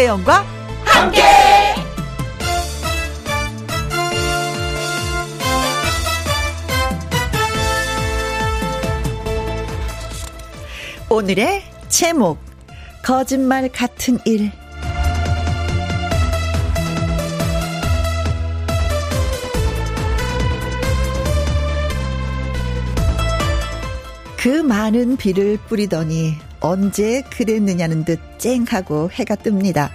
김혜영과 함께. 오늘의 제목 거짓말 같은 일 그 많은 비를 뿌리더니 언제 그랬느냐는 듯 쨍하고 해가 뜹니다.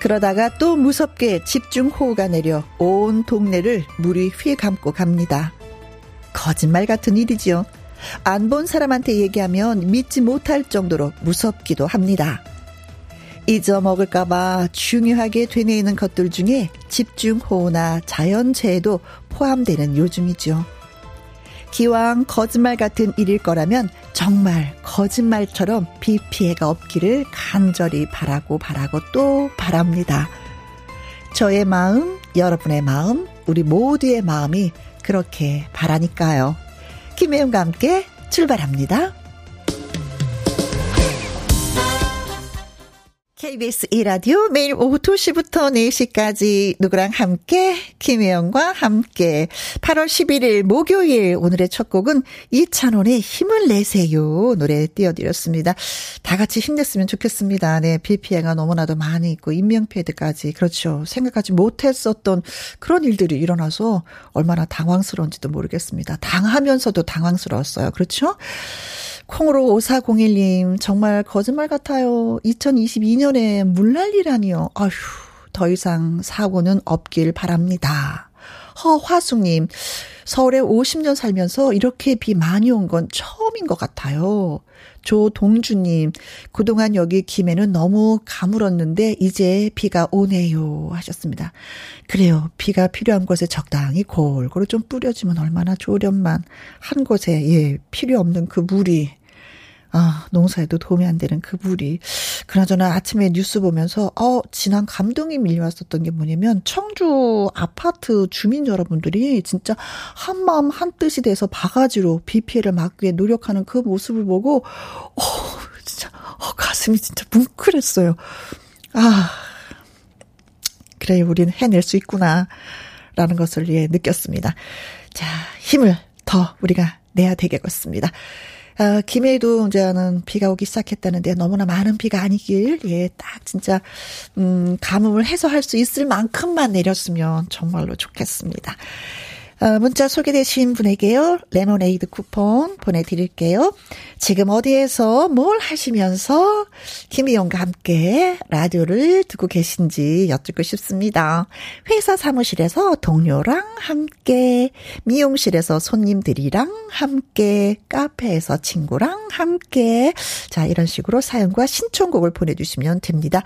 그러다가 또 무섭게 집중호우가 내려 온 동네를 물이 휘감고 갑니다. 거짓말 같은 일이지요. 안 본 사람한테 얘기하면 믿지 못할 정도로 무섭기도 합니다. 잊어먹을까봐 중요하게 되뇌이는 것들 중에 집중호우나 자연재해도 포함되는 요즘이죠. 기왕 거짓말 같은 일일 거라면 정말 거짓말처럼 비 피해가 없기를 간절히 바라고 바라고 또 바랍니다. 저의 마음, 여러분의 마음, 우리 모두의 마음이 그렇게 바라니까요. 김혜영과 함께 출발합니다. KBS 1라디오 매일 오후 2시부터 4시까지 누구랑 함께 김혜영과 함께 8월 11일 목요일 오늘의 첫 곡은 이찬원의 힘을 내세요 노래 띄워드렸습니다. 다 같이 힘냈으면 좋겠습니다. 네, 비 피해가 너무나도 많이 있고 인명피해들까지 그렇죠. 생각하지 못했었던 그런 일들이 일어나서 얼마나 당황스러운지도 모르겠습니다. 당하면서도 당황스러웠어요. 그렇죠? 콩으로 5401님, 정말 거짓말 같아요. 2022년에 물난리라니요. 아휴, 더 이상 사고는 없길 바랍니다. 허화숙님, 서울에 50년 살면서 이렇게 비 많이 온 건 처음인 것 같아요. 조동주님, 그동안 여기 김해는 너무 가물었는데 이제 비가 오네요. 하셨습니다. 그래요. 비가 필요한 곳에 적당히 골고루 좀 뿌려주면 얼마나 좋으련만 한 곳에, 예, 필요 없는 그 물이 아, 농사에도 도움이 안 되는 그 물이. 그나저나 아침에 뉴스 보면서, 어, 지난 감동이 밀려왔었던 게 뭐냐면, 청주 아파트 주민 여러분들이 진짜 한마음 한뜻이 돼서 바가지로 비 피해를 막기 위해 노력하는 그 모습을 보고, 어, 진짜, 어, 가슴이 진짜 뭉클했어요. 아, 그래, 우리는 해낼 수 있구나. 라는 것을 예, 느꼈습니다. 자, 힘을 더 우리가 내야 되겠습니다. 아, 김해도 이제는 비가 오기 시작했다는데 너무나 많은 비가 아니길, 예, 딱 진짜, 음, 가뭄을 해소할 수 있을 만큼만 내렸으면 정말로 좋겠습니다. 어, 문자 소개되신 분에게요, 레모네이드 쿠폰 보내드릴게요. 지금 어디에서 뭘 하시면서 김희영과 함께 라디오를 듣고 계신지 여쭙고 싶습니다. 회사 사무실에서 동료랑 함께, 미용실에서 손님들이랑 함께, 카페에서 친구랑 함께, 자, 이런 식으로 사연과 신청곡을 보내주시면 됩니다.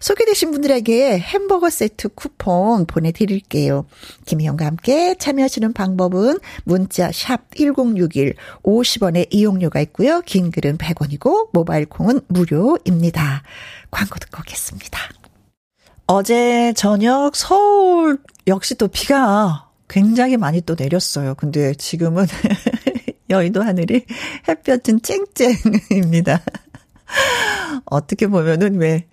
소개되신 분들에게 햄버거 세트 쿠폰 보내드릴게요. 김희영과 함께 참여하시는 방법은 문자 샵 1061, 50원의 이용료가 있고요. 긴 글은 100원이고 모바일 콩은 무료입니다. 광고 듣고 오겠습니다. 어제 저녁 서울 역시 또 비가 굉장히 많이 또 내렸어요. 근데 지금은 여의도 하늘이 햇볕은 쨍쨍입니다. 어떻게 보면은 왜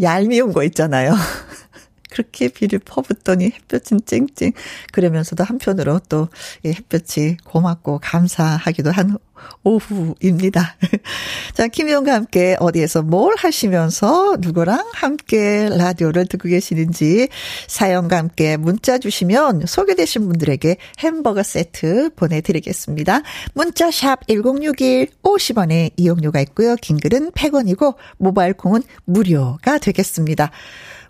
얄미운 거 있잖아요. 그렇게 비를 퍼붓더니 햇볕은 쨍쨍. 그러면서도 한편으로 또 햇볕이 고맙고 감사하기도 한 오후입니다. 자, 김희영과 함께 어디에서 뭘 하시면서 누구랑 함께 라디오를 듣고 계시는지 사연과 함께 문자 주시면 소개되신 분들에게 햄버거 세트 보내드리겠습니다. 문자 샵 1061, 50원의 이용료가 있고요. 긴 글은 100원이고 모바일 콩은 무료가 되겠습니다.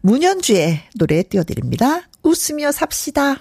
문현주의 노래 띄워드립니다. 웃으며 삽시다.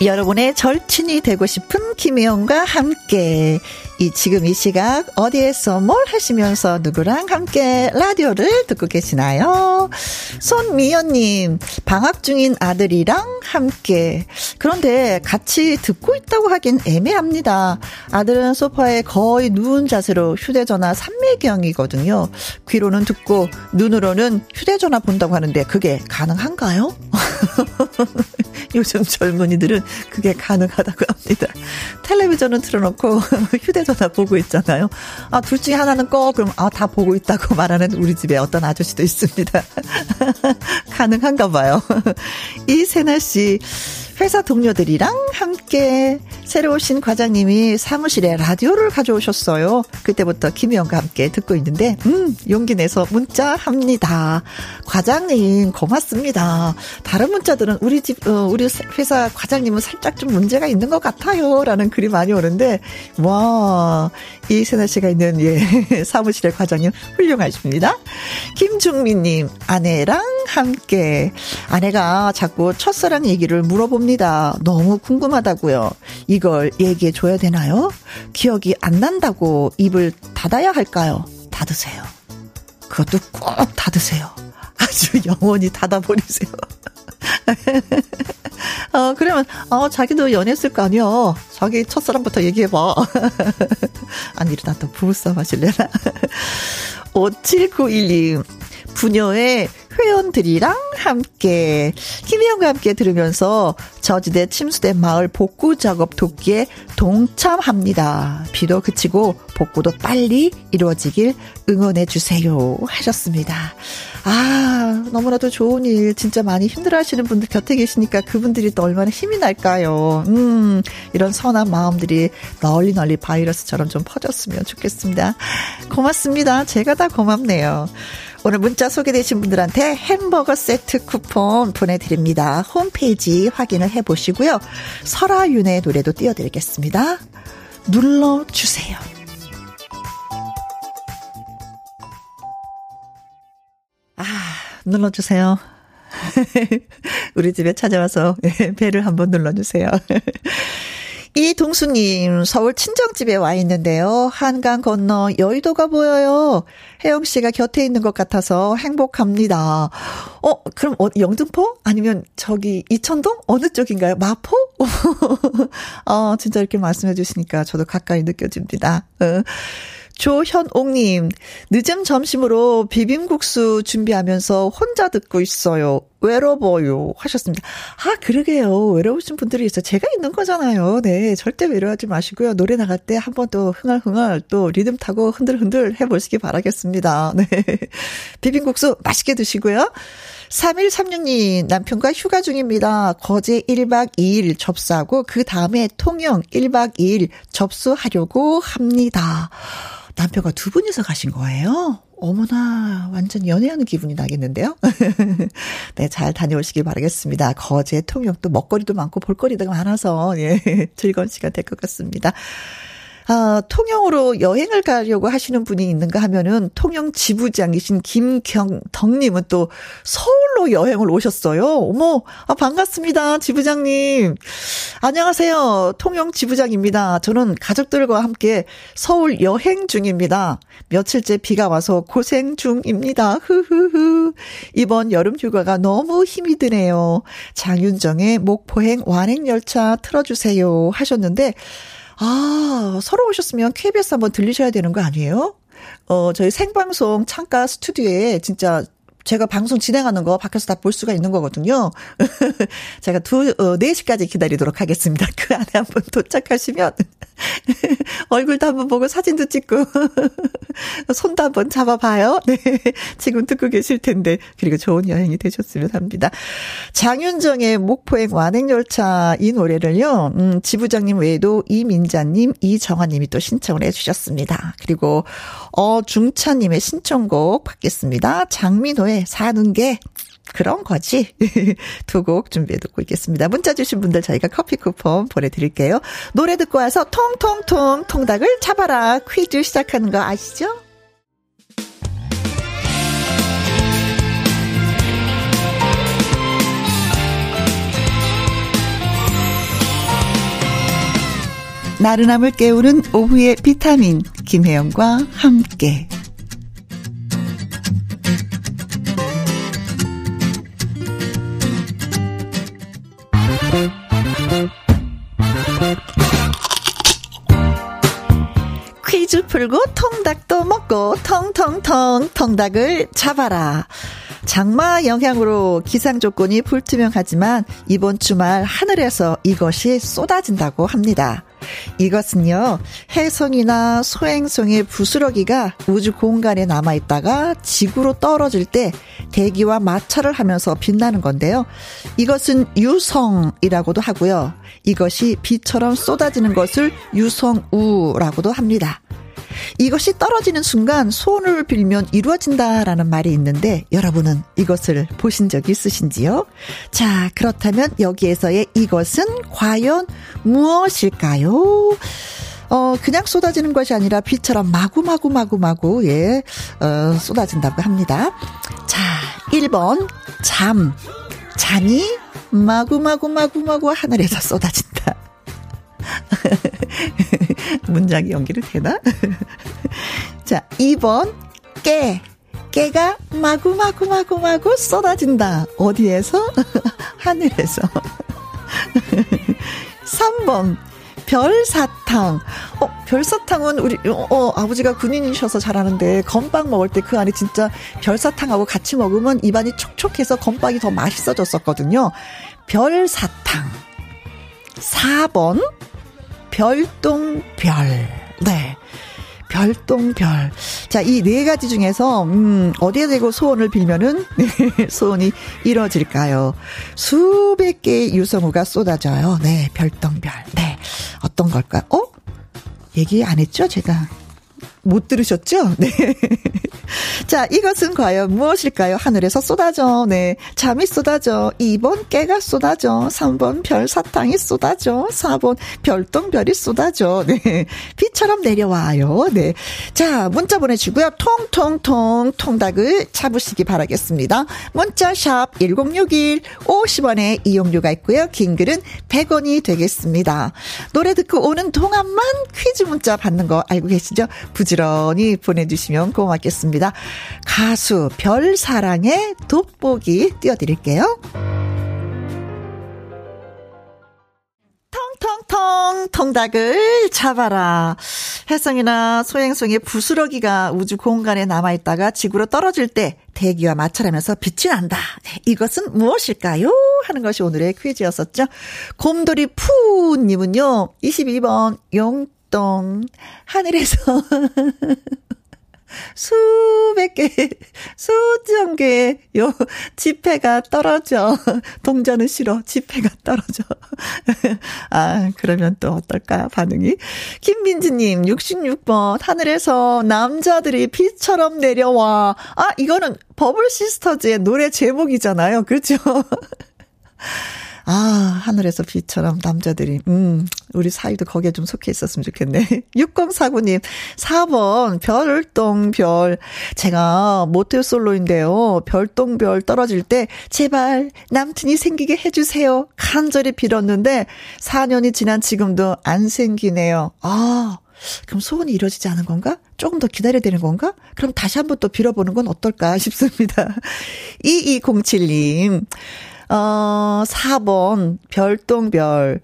여러분의 절친이 되고 싶은 김혜영과 함께 이 지금 이 시각 어디에서 뭘 하시면서 누구랑 함께 라디오를 듣고 계시나요? 손미연님 방학 중인 아들이랑 함께 그런데 같이 듣고 있다고 하긴 애매합니다. 아들은 소파에 거의 누운 자세로 휴대전화 삼매경이거든요. 귀로는 듣고 눈으로는 휴대전화 본다고 하는데 그게 가능한가요? 요즘 젊은이들은 그게 가능하다고 합니다. 텔레비전은 틀어놓고 휴대전화 보고 있잖아요. 아, 둘 중에 하나는 꺼. 그럼, 아, 다 보고 있다고 말하는 우리 집에 어떤 아저씨도 있습니다. 가능한가 봐요. 이세나 씨. 회사 동료들이랑 함께 새로 오신 과장님이 사무실에 라디오를 가져오셨어요. 그때부터 김희영과 함께 듣고 있는데, 음, 용기 내서 문자 합니다. 과장님, 고맙습니다. 다른 문자들은 우리 집, 어, 우리 회사 과장님은 살짝 좀 문제가 있는 것 같아요. 라는 글이 많이 오는데, 와, 이세나 씨가 있는, 예, 사무실의 과장님 훌륭하십니다. 김중민님, 아내랑 함께. 아내가 자꾸 첫사랑 얘기를 물어봅니다. 너무 궁금하다고요. 이걸 얘기해 줘야 되나요? 기억이 안 난다고 입을 닫아야 할까요? 닫으세요. 그것도 꼭 닫으세요. 아주 영원히 닫아버리세요. 어, 그러면, 어, 자기도 연애했을 거 아니야. 자기 첫사랑부터 얘기해봐. 아니, 이러다 또 부부싸움 하실래나? 5791님, 부녀의 회원들이랑 함께 김희영과 함께 들으면서 저지대 침수대 마을 복구 작업 돕기에 동참합니다. 비도 그치고 복구도 빨리 이루어지길 응원해 주세요 하셨습니다. 아 너무나도 좋은 일 진짜 많이 힘들어하시는 분들 곁에 계시니까 그분들이 또 얼마나 힘이 날까요. 음 이런 선한 마음들이 널리 널리 바이러스처럼 좀 퍼졌으면 좋겠습니다. 고맙습니다. 제가 다 고맙네요. 오늘 문자 소개되신 분들한테 햄버거 세트 쿠폰 보내드립니다. 홈페이지 확인을 해보시고요. 설아윤의 노래도 띄워드리겠습니다. 눌러주세요. 아, 눌러주세요. 우리 집에 찾아와서 배를 한번 눌러주세요. 이동수님, 서울 친정집에 와 있는데요. 한강 건너 여의도가 보여요. 혜영 씨가 곁에 있는 것 같아서 행복합니다. 어, 그럼 어, 영등포? 아니면 저기 이천동? 어느 쪽인가요? 마포? 어, 진짜 이렇게 말씀해 주시니까 저도 가까이 느껴집니다. 어. 조현옥님, 늦은 점심으로 비빔국수 준비하면서 혼자 듣고 있어요. 외로워요. 하셨습니다. 아, 그러게요. 외로우신 분들이 있어요. 제가 있는 거잖아요. 네. 절대 외로워하지 마시고요. 노래 나갈 때 한 번 또 흥얼흥얼 또 리듬 타고 흔들흔들 해보시기 바라겠습니다. 네. 비빔국수 맛있게 드시고요. 3136님, 남편과 휴가 중입니다. 거제 1박 2일 접수하고 그 다음에 통영 1박 2일 접수하려고 합니다. 남편과 두 분이서 가신 거예요? 어머나, 완전 연애하는 기분이 나겠는데요? 네, 잘 다녀오시길 바라겠습니다. 거제 통영 또 먹거리도 많고 볼거리도 많아서, 예, 즐거운 시간 될 것 같습니다. 아, 통영으로 여행을 가려고 하시는 분이 있는가 하면은 통영 지부장이신 김경덕님은 또 서울로 여행을 오셨어요. 어머, 아, 반갑습니다. 지부장님. 안녕하세요. 통영 지부장입니다. 저는 가족들과 함께 서울 여행 중입니다. 며칠째 비가 와서 고생 중입니다. 흐흐흐. 이번 여름 휴가가 너무 힘이 드네요. 장윤정의 목포행 완행열차 틀어주세요. 하셨는데, 아, 서로 오셨으면 KBS 한번 들리셔야 되는 거 아니에요? 어, 저희 생방송 창가 스튜디오에 진짜 제가 방송 진행하는 거 밖에서 다 볼 수가 있는 거거든요. 제가 두, 어, 4시까지 기다리도록 하겠습니다. 그 안에 한번 도착하시면 얼굴도 한번 보고 사진도 찍고 손도 한번 잡아봐요. 네. 지금 듣고 계실 텐데. 그리고 좋은 여행이 되셨으면 합니다. 장윤정의 목포행 완행열차 이 노래를요, 음, 지부장님 외에도 이민자님, 이정화님이 또 신청을 해주셨습니다. 그리고 어중찬님의 신청곡 받겠습니다. 장민호의 사는 게 그런 거지. 두 곡 준비해 듣고 있겠습니다. 문자 주신 분들 저희가 커피 쿠폰 보내드릴게요. 노래 듣고 와서 통통통 통닭을 잡아라 퀴즈 시작하는 거 아시죠? 나른함을 깨우는 오후의 비타민 김혜영과 함께 풀고 통닭도 먹고 통통통 통닭을 잡아라. 장마 영향으로 기상 조건이 불투명하지만 이번 주말 하늘에서 이것이 쏟아진다고 합니다. 이것은요, 해성이나 소행성의 부스러기가 우주 공간에 남아있다가 지구로 떨어질 때 대기와 마찰을 하면서 빛나는 건데요. 이것은 유성이라고도 하고요. 이것이 비처럼 쏟아지는 것을 유성우라고도 합니다. 이것이 떨어지는 순간 소원을 빌면 이루어진다라는 말이 있는데 여러분은 이것을 보신 적 있으신지요? 자, 그렇다면 여기에서의 이것은 과연 무엇일까요? 어, 그냥 쏟아지는 것이 아니라 비처럼 마구마구 마구마구, 예, 어, 쏟아진다고 합니다. 자, 1번, 잠. 잠이 마구마구 마구마구 하늘에서 쏟아진다. 문장이 연기를 되나? 자, 2번, 깨. 깨가 마구마구 마구 마구 쏟아진다. 어디에서? 하늘에서. 3번, 별사탕. 어, 별사탕은 우리, 어, 어, 아버지가 군인이셔서 잘하는데, 건빵 먹을 때 그 안에 진짜 별사탕하고 같이 먹으면 입안이 촉촉해서 건빵이 더 맛있어졌었거든요. 별사탕. 4번, 별똥별. 네. 별똥별. 자, 이 네 가지 중에서, 음, 어디에 대고 소원을 빌면은, 네, 소원이 이루어질까요? 수백 개의 유성우가 쏟아져요. 네, 별똥별. 네. 어떤 걸까? 어? 얘기 안 했죠? 제가. 못 들으셨죠? 네. 자, 이것은 과연 무엇일까요? 하늘에서 쏟아져. 네. 잠이 쏟아져. 2번 깨가 쏟아져. 3번 별 사탕이 쏟아져. 4번 별똥별이 쏟아져. 네. 비처럼 내려와요. 네. 자, 문자 보내주고요. 통통통 통닭을 잡으시기 바라겠습니다. 문자 샵 1061 50원에 이용료가 있고요. 긴 글은 100원이 되겠습니다. 노래 듣고 오는 동안만 퀴즈 문자 받는 거 알고 계시죠? 부지 런히 보내주시면 고맙겠습니다. 가수 별사랑의 돋보기 띄워드릴게요. 텅텅텅 통닭을 잡아라. 혜성이나 소행성의 부스러기가 우주 공간에 남아있다가 지구로 떨어질 때 대기와 마찰하면서 빛이 난다. 이것은 무엇일까요? 하는 것이 오늘의 퀴즈였었죠. 곰돌이 푸님은요, 22번 용 동 하늘에서 수백 개, 수천 개의 요 지폐가 떨어져. 동전은 싫어. 지폐가 떨어져. 아, 그러면 또 어떨까, 반응이? 김민지님, 66번. 하늘에서 남자들이 비처럼 내려와. 아, 이거는 버블 시스터즈의 노래 제목이잖아요. 그렇죠? 아, 하늘에서 비처럼 남자들이, 음, 우리 사이도 거기에 좀 속해 있었으면 좋겠네. 6049님, 4번, 별똥별. 제가 모텔 솔로인데요. 별똥별 떨어질 때, 제발 남친이 생기게 해주세요. 간절히 빌었는데, 4년이 지난 지금도 안 생기네요. 아, 그럼 소원이 이루어지지 않은 건가? 조금 더 기다려야 되는 건가? 그럼 다시 한번 또 빌어보는 건 어떨까 싶습니다. 2207님, 어, 4번, 별똥별.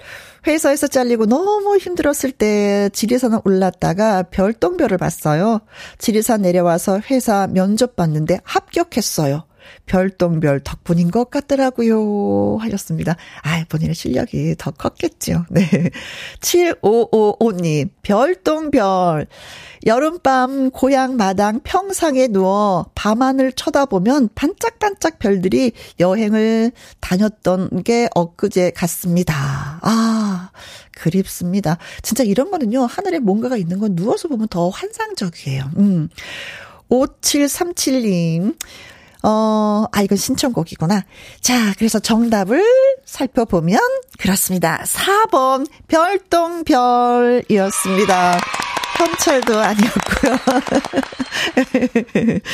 회사에서 잘리고 너무 힘들었을 때 지리산을 올랐다가 별똥별을 봤어요. 지리산 내려와서 회사 면접 봤는데 합격했어요. 별똥별 덕분인 것 같더라고요. 하셨습니다. 아, 본인의 실력이 더 컸겠죠. 네. 7555님, 별똥별. 여름밤 고향 마당 평상에 누워 밤하늘 쳐다보면 반짝반짝 별들이 여행을 다녔던 게 엊그제 같습니다. 아, 그립습니다. 진짜 이런 거는요, 하늘에 뭔가가 있는 건 누워서 보면 더 환상적이에요. 음. 5737님, 어, 아, 이건 신청곡이구나. 자, 그래서 정답을 살펴보면, 그렇습니다. 4번, 별똥별이었습니다. 현철도 아니었고요.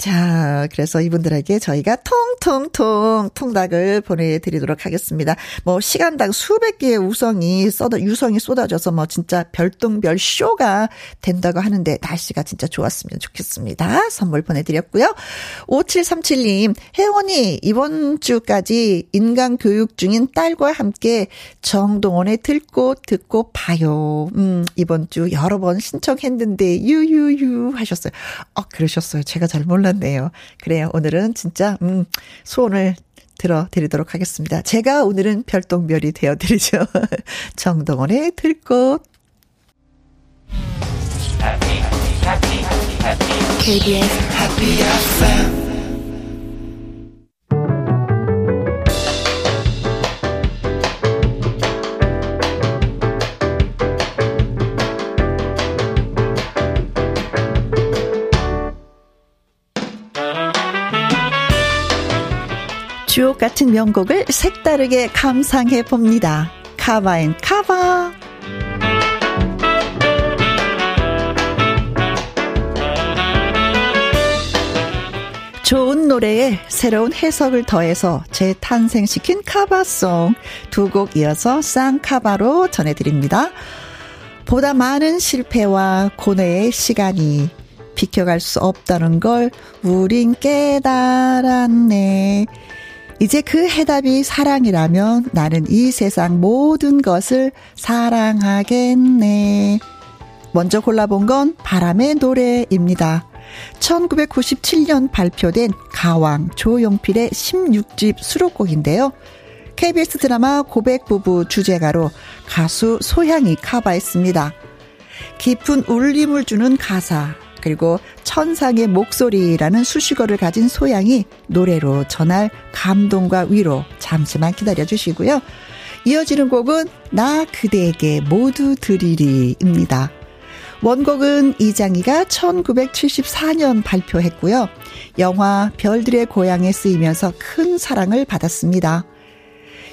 자, 그래서 이분들에게 저희가 통통통 통닭을 보내드리도록 하겠습니다. 뭐, 시간당 수백 개의 우성이 쏟아, 유성이 쏟아져서 뭐, 진짜 별똥별 쇼가 된다고 하는데, 날씨가 진짜 좋았으면 좋겠습니다. 선물 보내드렸고요. 5737님, 혜원이 이번 주까지 인간 교육 중인 딸과 함께 정동원의 듣고 듣고 봐요. 음, 이번 주 여러 번 신청했는데, 유유유 하셨어요. 어, 그러셨어요. 제가 잘 몰랐 몰랐네요. 그래요. 오늘은 진짜, 음, 소원을 들어드리도록 하겠습니다. 제가 오늘은 별똥별이 되어드리죠. 정동원의 들꽃. KBS Happy FM 주옥 같은 명곡을 색다르게 감상해 봅니다. 카바앤 카바. 좋은 노래에 새로운 해석을 더해서 재탄생시킨 카바송 두 곡 이어서 쌍카바로 전해드립니다. 보다 많은 실패와 고뇌의 시간이 비켜갈 수 없다는 걸 우린 깨달았네. 이제 그 해답이 사랑이라면 나는 이 세상 모든 것을 사랑하겠네. 먼저 골라본 건 바람의 노래입니다. 1997년 발표된 가왕 조용필의 16집 수록곡인데요. KBS 드라마 고백 부부 주제가로 가수 소향이 카바했습니다. 깊은 울림을 주는 가사, 그리고 천상의 목소리라는 수식어를 가진 소양이 노래로 전할 감동과 위로 잠시만 기다려 주시고요. 이어지는 곡은 나 그대에게 모두 드리리입니다. 원곡은 이장희가 1974년 발표했고요. 영화 별들의 고향에 쓰이면서 큰 사랑을 받았습니다.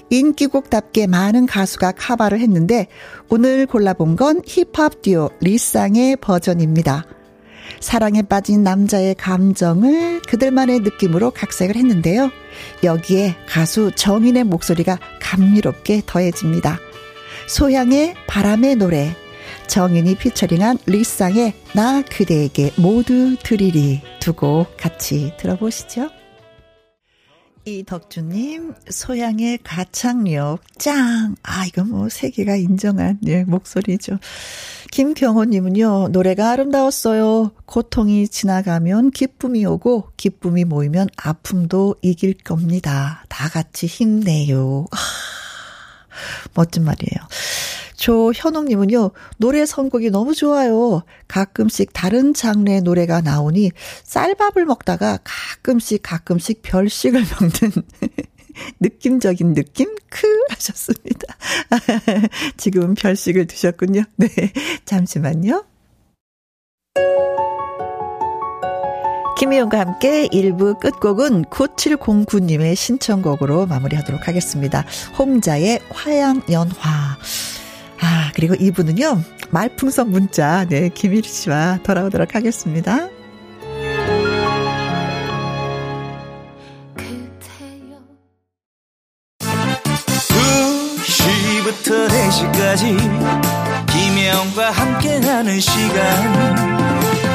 인기곡답게 많은 가수가 카바를 했는데 오늘 골라본 건 힙합 듀오 리쌍의 버전입니다. 사랑에 빠진 남자의 감정을 그들만의 느낌으로 각색을 했는데요. 여기에 가수 정인의 목소리가 감미롭게 더해집니다. 소향의 바람의 노래, 정인이 피처링한 리쌍의 나 그대에게 모두 드리리 두고 같이 들어보시죠. 이덕주님, 소양의 가창력, 짱! 아, 이거 뭐, 세계가 인정한, 예, 목소리죠. 김경호님은요, 노래가 아름다웠어요. 고통이 지나가면 기쁨이 오고, 기쁨이 모이면 아픔도 이길 겁니다. 다 같이 힘내요. 아, 멋진 말이에요. 조현옥님은요, 노래 선곡이 너무 좋아요. 가끔씩 다른 장르의 노래가 나오니 쌀밥을 먹다가 가끔씩 가끔씩 별식을 먹는 느낌적인 느낌? 크 하셨습니다. 지금 별식을 드셨군요. 네. 잠시만요. 김희영과 함께 1부 끝곡은 9709님의 신청곡으로 마무리하도록 하겠습니다. 홍자의 화양연화. 아, 그리고 이분은요, 말풍선 문자, 네, 김일 씨와 돌아오도록 하겠습니다. 2시부터 4시까지 김혜영과 함께하는 시간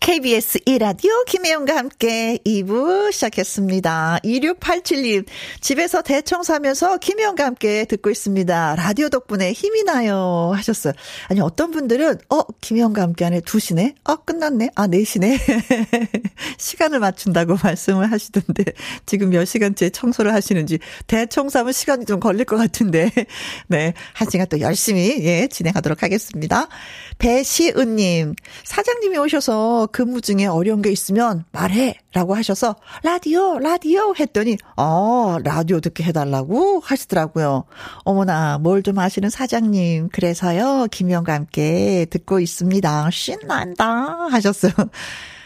KBS 1라디오 김혜영과 함께 2부 시작했습니다. 2687님, 집에서 대청소하면서 김혜영과 함께 듣고 있습니다. 라디오 덕분에 힘이 나요. 하셨어요. 아니, 어떤 분들은, 어, 김혜영과 함께 하네. 2시네? 어, 끝났네? 아, 4시네? 시간을 맞춘다고 말씀을 하시던데, 지금 몇 시간째 청소를 하시는지, 대청소하면 시간이 좀 걸릴 것 같은데, 네. 한 시간 또 열심히, 예, 진행하도록 하겠습니다. 배시은님, 사장님이 오셔서 그 근무 중에 어려운 게 있으면 말해. 라고 하셔서, 라디오, 라디오 했더니, 어, 라디오 듣게 해달라고 하시더라고요. 어머나, 뭘 좀 아시는 사장님. 그래서요, 김영과 함께 듣고 있습니다. 신난다. 하셨어요.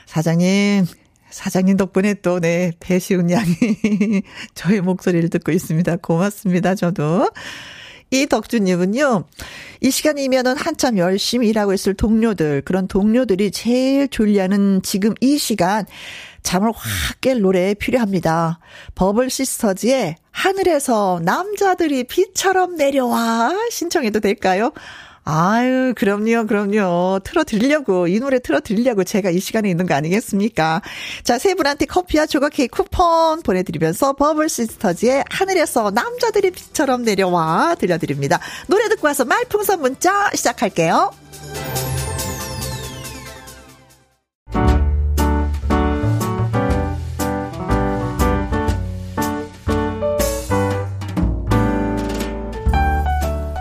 사장님, 사장님 덕분에 또, 네, 배시운 양이 저의 목소리를 듣고 있습니다. 고맙습니다, 저도. 이 덕주님은요, 이 시간이면은 한참 열심히 일하고 있을 동료들, 그런 동료들이 제일 졸리하는 지금 이 시간, 잠을 확 깰 노래 필요합니다. 버블 시스터즈의 하늘에서 남자들이 비처럼 내려와 신청해도 될까요? 아유, 그럼요, 그럼요. 틀어드리려고, 이 노래 틀어드리려고 제가 이 시간에 있는 거 아니겠습니까? 자, 세 분한테 커피와 조각 케이크 쿠폰 보내드리면서 버블 시스터즈의 하늘에서 남자들이 빛처럼 내려와 들려드립니다. 노래 듣고 와서 말풍선 문자 시작할게요.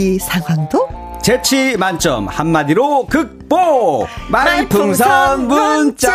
위기 상황도? 재치 만점 한마디로 극복! 말풍선 문자!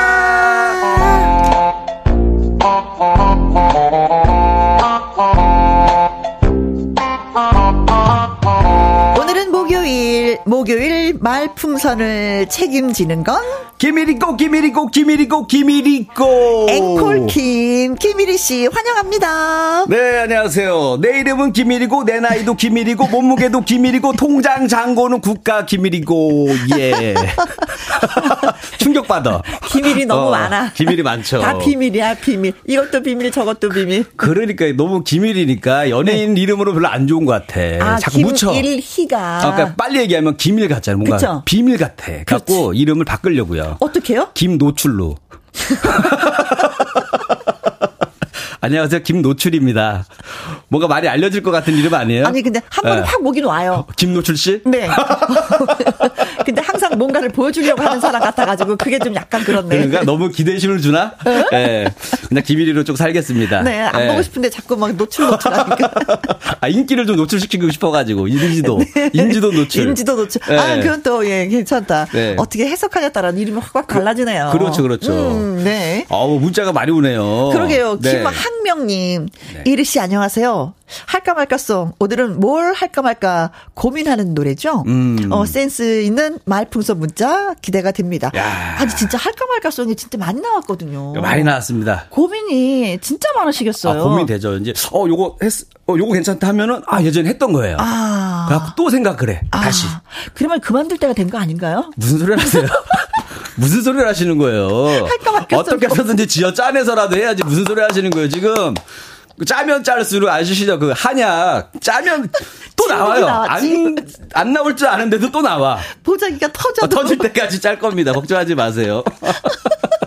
오늘은 목요일 목요일 말풍선을 책임지는 건 김일이고 김일이고 김일이고 김일이고 앵콜킴 김일이 씨 환영합니다. 네 안녕하세요. 내 이름은 김일이고 내 나이도 김일이고 몸무게도 김일이고 통장 잔고는 국가 김일이고 예 충격 받아. 기밀이 너무 어, 많아. 기밀이 많죠. 다 비밀이야 비밀. 이것도 비밀 저것도 비밀. 그러니까 너무 기밀이니까 연예인 네. 이름으로 별로 안 좋은 것 같아. 아, 자꾸 묻혀. 김일희가. 아, 그러니까 빨리 얘기하면 기밀 같잖아. 뭔가 그쵸? 비밀 같아. 갖고 이름을 바꾸려고요. 어떻게요? 김노출로. 안녕하세요. 김노출입니다. 뭔가 말이 알려질 것 같은 이름 아니에요? 아니, 근데 한 번에 네. 확 오긴 와요. 김노출 씨? 네. 근데 항상 뭔가를 보여주려고 하는 사람 같아가지고 그게 좀 약간 그렇네. 그러니까 너무 기대심을 주나? 네. 네. 그냥 김일이로 쭉 살겠습니다. 네. 안 네. 보고 싶은데 자꾸 막 노출 노출 하니까. 아, 인기를 좀 노출시키고 싶어가지고. 인지도. 네. 인지도 노출. 인지도 노출. 네. 아, 그건 또, 예, 괜찮다. 네. 어떻게 해석하냐에 따라 이름이 확확 달라지네요. 그 렇죠, 그렇죠. 음, 네. 아우, 문자가 많이 오네요. 그러게요. 김학명님. 네. 이르 씨 안녕하세요. 할까 말까송. 오늘은 뭘 할까 말까 고민하는 노래죠. 음. 어, 센스 있는 말풍선 문자 기대가 됩니다. 야. 아니 진짜 할까 말까송이 진짜 많이 나왔거든요. 많이 나왔습니다. 고민이 진짜 많으시겠어요. 아, 고민 되죠. 이제 어 요거 했 어, 요거 괜찮다 하면은, 아, 예전에 했던 거예요. 아. 그래갖고 또 생각을 해. 아. 다시. 그러면 그만둘 때가 된 거 아닌가요? 무슨 소리 하세요? 무슨 소리를 하시는 거예요? 할까 말까 어떻게 해서든지 지어 짜내서라도 해야지 무슨 소리 하시는 거예요, 지금? 그 짜면 짤수록 아시시죠? 그 한약 짜면 또 나와요. 안, 안 나올 줄 아는데도 또 나와. 보자기가 터져. 어, 터질 때까지 짤 겁니다. 걱정하지 마세요.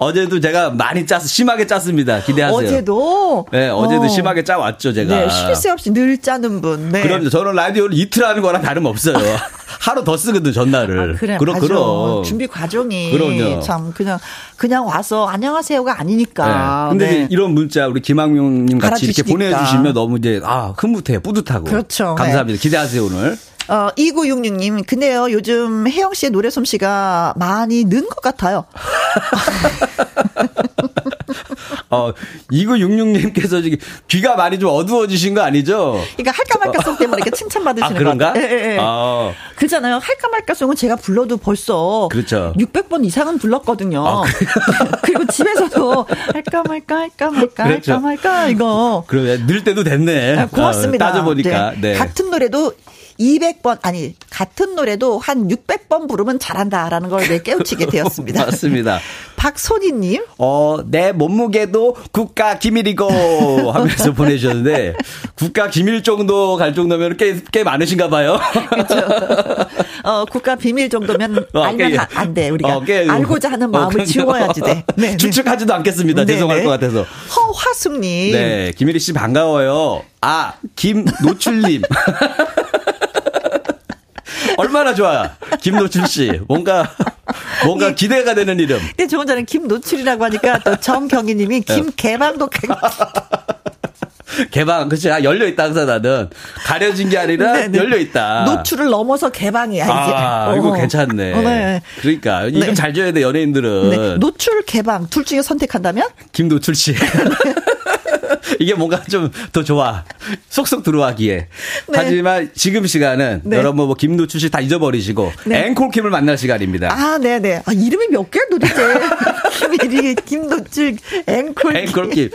어제도 제가 많이 짰, 심하게 짰습니다. 기대하세요. 어제도? 네, 어제도 어. 심하게 짜왔죠, 제가. 네, 쉴 새 없이 늘 짜는 분. 네. 그럼요. 저는 라디오를 이틀 하는 거랑 다름없어요. 하루 더 쓰거든, 전날을. 아, 그래, 그럼, 그럼. 준비 과정이. 그럼요. 참, 그냥, 그냥 와서 안녕하세요가 아니니까. 네. 근데 네. 이런 문자 우리 김학용님 같이 이렇게 보내주시면 너무 이제, 아, 흐뭇해요. 뿌듯하고. 그렇죠. 감사합니다. 네. 기대하세요, 오늘. 어, 2966님, 근데요, 요즘 혜영 씨의 노래 솜씨가 많이 는 것 같아요. 어, 2966님께서 지금 귀가 많이 좀 어두워지신 거 아니죠? 그러니까 할까 말까 송 때문에 이렇게 칭찬받으시는 아, 그런가? 예, 예, 예. 아. 그잖아요. 할까 말까 송은 제가 불러도 벌써 그렇죠. 600번 이상은 불렀거든요. 아, 그리고 집에서도 할까 말까 할까 말까 그렇죠. 할까 말까 이거. 그러면 늘 때도 됐네. 아, 고맙습니다. 아, 따져보니까. 네. 네. 같은 노래도 200번 아니 같은 노래도 한 600번 부르면 잘한다라는 걸 네, 깨우치게 되었습니다. 맞습니다. 박소니님, 어, 내 몸무게도 국가 기밀이고 하면서 보내주셨는데 국가 기밀 정도 갈 정도면 꽤, 꽤 많으신가 봐요. 그렇죠. 어, 국가 비밀 정도면 어, 알면 꽤, 안 돼. 우리가 어, 꽤, 알고자 하는 어, 마음을 어, 지워야지 돼. 네, 네. 추측하지도 않겠습니다. 네, 죄송할 네. 것 같아서. 허화숙님, 네, 김일희 씨 반가워요. 아, 김노출님. 얼마나 좋아. 김노출 씨. 뭔가, 뭔가 기대가 되는 이름. 근데 조금 전에 김노출이라고 하니까 또 정경희 님이 네. 김개방도 개방, 그치. 아, 열려있다, 항상 나는. 가려진 게 아니라 네네. 네. 열려있다. 노출을 넘어서 개방이야, 이제. 아, 이거 괜찮네. 어, 네. 그러니까. 이름 네. 잘 줘야 돼, 연예인들은. 네. 노출, 개방. 둘 중에 선택한다면? 김노출 씨. 이게 뭔가 좀 더 좋아. 속속 들어가기에. 네. 하지만 지금 시간은 네. 여러분 뭐 김노출 씨 다 잊어버리시고 네. 앵콜킴을 만날 시간입니다. 아, 네네. 네. 아, 이름이 몇 개야 도대체? 김일이, 김노출, 앵콜킴. 앵콜킴.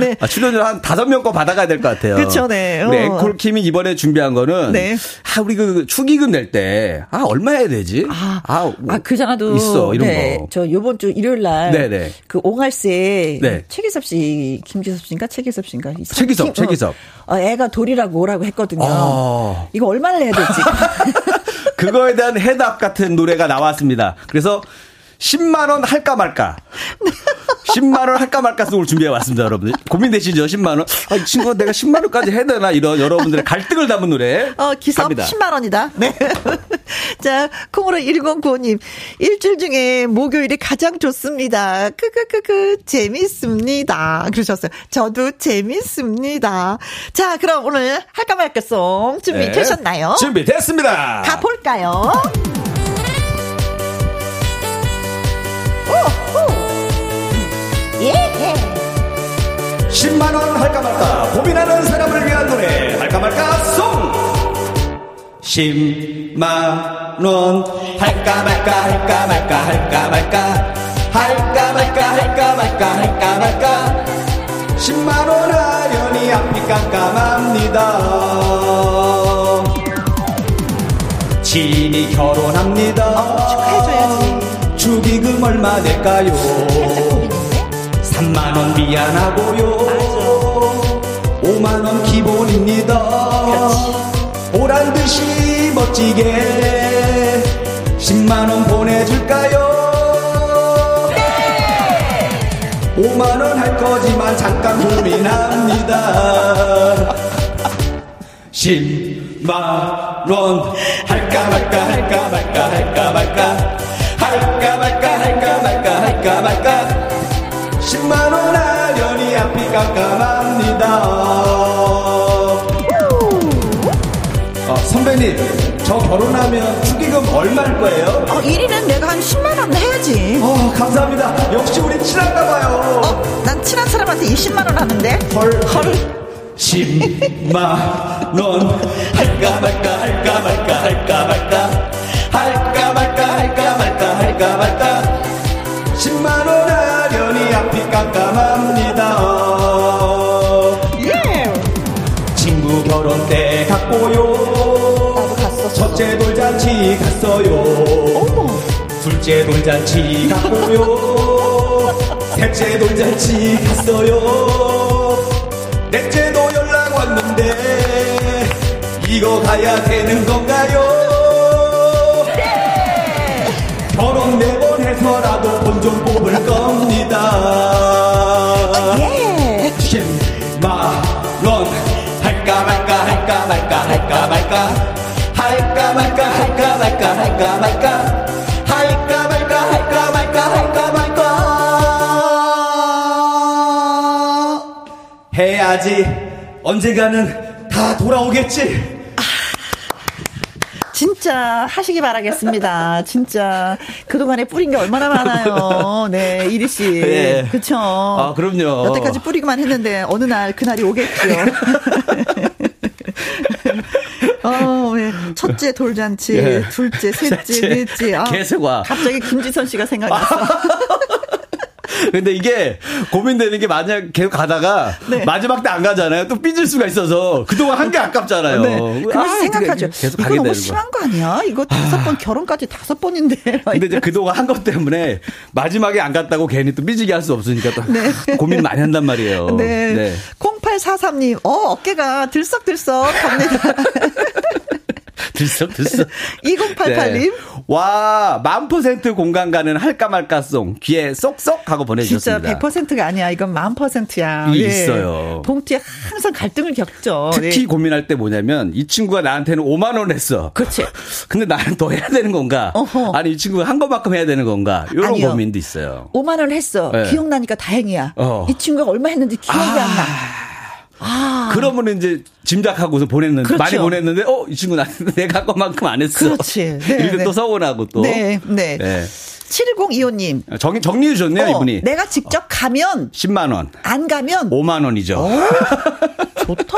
네. 아, 출연료 한 다섯 명 거 받아가야 될 것 같아요. 그렇죠, 네. 어. 앵콜킴이 이번에 준비한 거는 네. 아, 우리 그 축의금 낼 때 아, 얼마 해야 되지? 아, 아, 아 그장도 있어 이런 네. 거. 저 요번 주 일요일 날 네네. 그 옹알스에 네. 최기섭 씨, 김기섭 씨 인가 최기섭 씨인가 최기섭, 최기섭. 어, 어, 애가 돌이라고 오라고 했거든요. 아. 이거 얼마를 해야 될지. 그거에 대한 해답 같은 노래가 나왔습니다. 그래서 10만 원 할까 말까. 10만 원 할까 말까 속을 준비해 왔습니다, 여러분들. 고민되시죠? 10만 원. 아, 이 친구가 내가 10만 원까지 해야 되나 이런 여러분들의 갈등을 담은 노래. 어, 기섭 10만 원이다. 네. 자, 콩으로 1095님. 일주일 중에 목요일이 가장 좋습니다. 크크크크 재밌습니다. 그러셨어요. 저도 재밌습니다. 자, 그럼 오늘 할까 말까 송 준비되셨나요? 네. 준비됐습니다. 가 볼까요? 예. 10만원 할까 말까 고민하는 사람을 위한 노래 할까 말까 송! 10만원 할까 말까 할까 말까 할까 말까 할까 말까 할까 말까 할까 말까. 10만원 하려니 앞이 깜깜합니다. 지인이 결혼합니다. 어, 축하해줘야지 축의금 얼마 낼까요 3만원 미안하고요. 5만원 기본입니다. 오란 듯이 멋지게 10만원 보내줄까요? 5만원 할 거지만 잠깐 고민합니다. 10만원 할까 말까 할까 말까 할까 말까 할까 말까 할까 말까 할까 말까 10만원 하려니 앞이 깜깜합니다. 어, 선배님, 저 결혼하면 축의금 얼마일 거예요? 어, 1위는 내가 한 10만원 해야지. 어, 감사합니다. 역시 우리 친한가 봐요. 어, 난 친한 사람한테 20만원 하는데? 헐. 헐. 10만원 할까 말까 할까 말까 할까 말까 할까 말까 할까 말까 할까 말까 10만원 하려니 앞이 깜깜합니다. 예. 친구 결혼 때 갔고요. 첫째 돌잔치 갔어요. 어머! 둘째 돌잔치 갔고요. 셋째 돌잔치 갔어요. 넷째도 연락 왔는데 이거 가야 되는 건가요? 네. 결혼 네 번 해서라도 돈좀 뽑을 겁니다. 예. 10만원 할까 말까 할까 말까 할까 말까 할까 말까 할까 말까 할까 말까 할까 말까 할까 말까 할까 말까. 해야지. 언젠가는 다 돌아오겠지 진짜 하시기 바라겠습니다. 진짜 그동안에 뿌린 게 얼마나 많아요. 네, 이리 씨. 네. 그쵸. 아, 그럼요. 여태까지 뿌리기만 했는데 어느 날 그날이 오겠죠. 어, 네. 첫째 돌잔치, 예. 둘째, 셋째, 넷째. 아, 계속 와. 갑자기 김지선 씨가 생각났어. 근데 이게 고민되는 게 만약 계속 가다가 네. 마지막 때 안 가잖아요. 또 삐질 수가 있어서 그동안 한 게 아깝잖아요. 네. 그래서 아, 생각하죠. 계속 이거 너무 심한 거 아니야? 이거 다섯 번 결혼까지 다섯 번인데. 근데 이제 그동안 한 것 때문에 마지막에 안 갔다고 괜히 또 삐지게 할 수 없으니까 또 네. 고민 많이 한단 말이에요. 네. 네. 0843님, 어, 어깨가 들썩들썩 합니다. 들썩 들썩. 2088님. 네. 와, 만 퍼센트 공감 가는 할까 말까송. 귀에 쏙쏙 하고 보내주셨습니다. 진짜 100%가 아니야. 이건 만 퍼센트야. 이 예. 있어요. 봉투에 항상 갈등을 겪죠. 특히 네. 고민할 때 뭐냐면 이 친구가 나한테는 5만 원 했어. 그렇지. 근데 나는 더 해야 되는 건가? 어허. 아니, 이 친구가 한 것만큼 해야 되는 건가? 이런 아니요. 고민도 있어요. 5만 원 했어. 네. 기억나니까 다행이야. 어. 이 친구가 얼마 했는지 기억이 아. 안 나. 아. 그러면 이제 짐작하고서 보냈는데 그렇죠. 많이 보냈는데 어 이 친구 나한테 내가 한 것만큼 안 했어. 그렇지. 네, 이렇게 네. 또 서운하고 또. 네. 네. 네. 7025님. 정리, 정리해 주셨네요, 어, 이분이. 내가 직접 가면. 10만원. 안 가면. 5만원이죠. 좋다.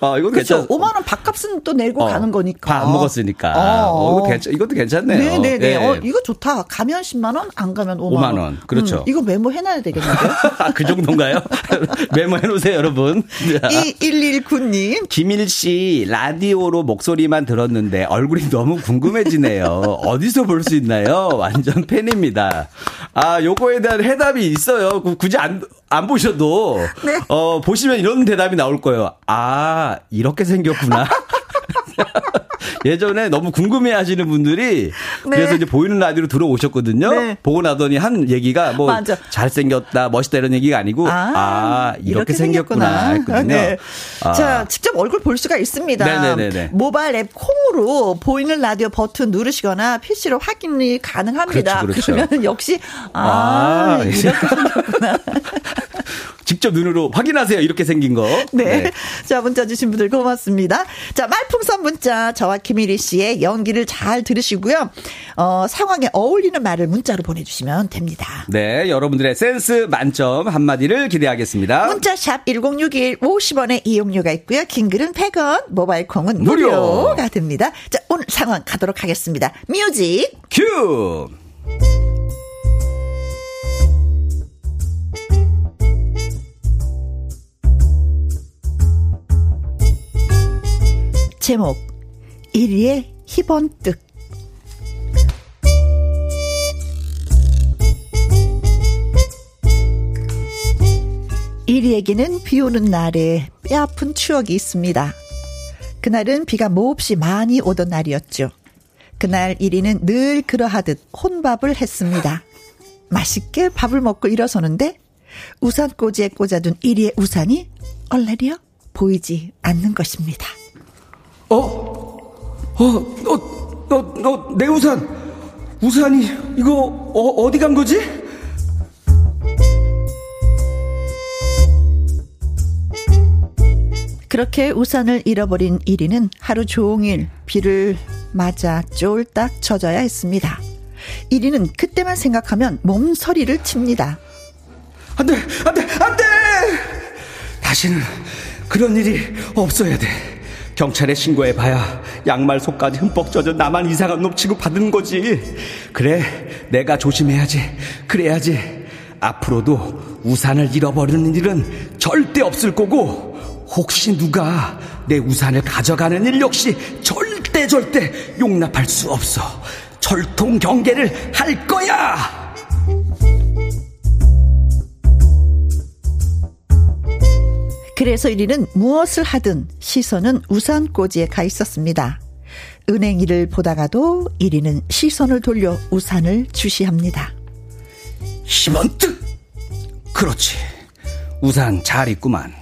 아, 이거 괜찮 5만 원 밥값은 또 내고 어, 가는 거니까. 밥 먹었으니까. 어. 어, 이거 괜찮, 이것도 괜찮네요. 네네네. 네. 어, 이거 좋다. 가면 10만 원, 안 가면 5만, 5만 원. 그렇죠. 음, 이거 메모 해놔야 되겠는데요? 아, 그 정도인가요? 메모해 놓으세요, 여러분. 2119님. 김일 씨, 라디오로 목소리만 들었는데 얼굴이 너무 궁금해지네요. 어디서 볼 수 있나요? 완전 팬입니다. 아, 요거에 대한 해답이 있어요. 굳이 안, 안 보셔도. 네. 어, 보시면 이런 대답이 나올 거예요. 아, 이렇게 생겼구나. 예전에 너무 궁금해 하시는 분들이 네. 그래서 이제 보이는 라디오로 들어오셨거든요. 네. 보고 나더니 한 얘기가 뭐 맞아. 잘생겼다, 멋있다 이런 얘기가 아니고 아, 아 이렇게, 이렇게, 생겼구나, 했거든요. 네. 아. 자, 직접 얼굴 볼 수가 있습니다. 네네네. 모바일 앱 콩으로 보이는 라디오 버튼 누르시거나 PC로 확인이 가능합니다. 그렇죠, 그렇죠. 그러면 역시 아, 아 이렇게 생겼구나. 직접 눈으로 확인하세요. 이렇게 생긴 거. 네. 네. 자, 문자 주신 분들 고맙습니다. 자, 말풍선 문자 저와 김일희 씨의 연기를 잘 들으시고요. 어, 상황에 어울리는 말을 문자로 보내주시면 됩니다. 네. 여러분들의 센스 만점 한마디를 기대하겠습니다. 문자샵 1061 50원의 이용료가 있고요. 긴 글은 100원, 모바일 콩은 무료. 무료가 됩니다. 자, 오늘 상황 가도록 하겠습니다. 뮤직 큐! 제목 1위의 희번뜩 이리에게는 비 오는 날에 뼈아픈 추억이 있습니다. 그날은 비가 몹시 많이 오던 날이었죠. 그날 이리는 늘 그러하듯 혼밥을 했습니다. 맛있게 밥을 먹고 일어서는데 우산 꽂이에 꽂아둔 이리의 우산이 얼레리어 보이지 않는 것입니다. 어? 어, 너, 너, 너, 내 우산. 우산이, 이거, 어, 어디 간 거지? 그렇게 우산을 잃어버린 1위는 하루 종일 비를 맞아 쫄딱 젖어야 했습니다. 1위는 그때만 생각하면 몸서리를 칩니다. 안 돼! 안 돼! 안 돼! 다시는 그런 일이 없어야 돼. 경찰에 신고해봐야 양말 속까지 흠뻑 젖어 나만 이상한 놈 취급 받은 거지. 그래, 내가 조심해야지. 그래야지. 앞으로도 우산을 잃어버리는 일은 절대 없을 거고, 혹시 누가 내 우산을 가져가는 일 역시 절대 절대 용납할 수 없어. 철통 경계를 할 거야! 그래서 1위는 무엇을 하든 시선은 우산꽂이에 가 있었습니다. 은행 일을 보다가도 1위는 시선을 돌려 우산을 주시합니다. 10원 뜻! 그렇지. 우산 잘 있구만.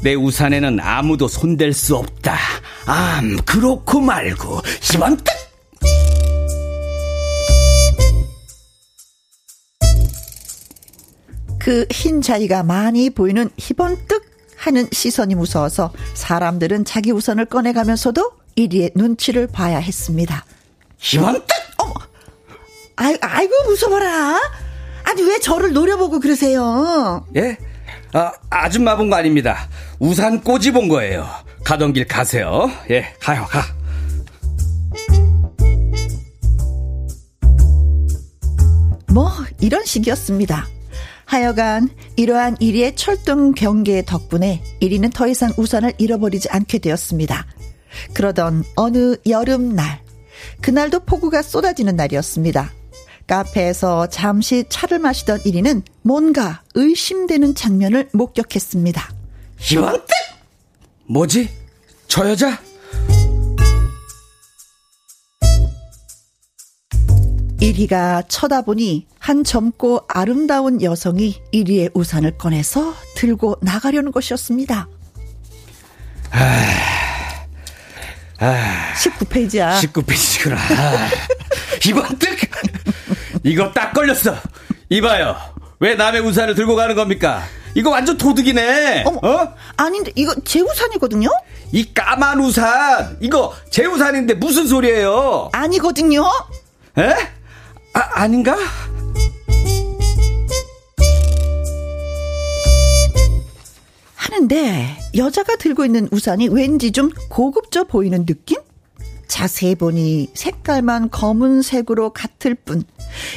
내 우산에는 아무도 손댈 수 없다. 암, 그렇고 말고. 10원 뜻! 그흰 자리가 많이 보이는 희번뜩 하는 시선이 무서워서 사람들은 자기 우산을 꺼내가면서도 1위의 눈치를 봐야 했습니다. 희번뜩! 어머! 아이, 아이고, 무서워라. 아니, 왜 저를 노려보고 그러세요? 예? 아, 아줌마 본 거 아닙니다. 우산 꼬지 본 거예요. 가던 길 가세요. 예, 가요, 가. 뭐, 이런 식이었습니다. 하여간 이러한 1위의 철등 경계 덕분에 1위는 더 이상 우산을 잃어버리지 않게 되었습니다. 그러던 어느 여름날, 그날도 폭우가 쏟아지는 날이었습니다. 카페에서 잠시 차를 마시던 1위는 뭔가 의심되는 장면을 목격했습니다. 이번 뭐지? 저 여자? 1위가 쳐다보니 한 젊고 아름다운 여성이 1위의 우산을 꺼내서 들고 나가려는 것이었습니다. 아, 아, 19페이지야. 19페이지구나. 이번 뜻! 이거 딱 걸렸어. 이봐요. 왜 남의 우산을 들고 가는 겁니까? 이거 완전 도둑이네. 어머, 어? 아닌데 이거 제 우산이거든요. 이 까만 우산 이거 제 우산인데 무슨 소리예요? 아니거든요. 에? 아, 아닌가? 하는데 여자가 들고 있는 우산이 왠지 좀 고급져 보이는 느낌? 자세히 보니 색깔만 검은색으로 같을 뿐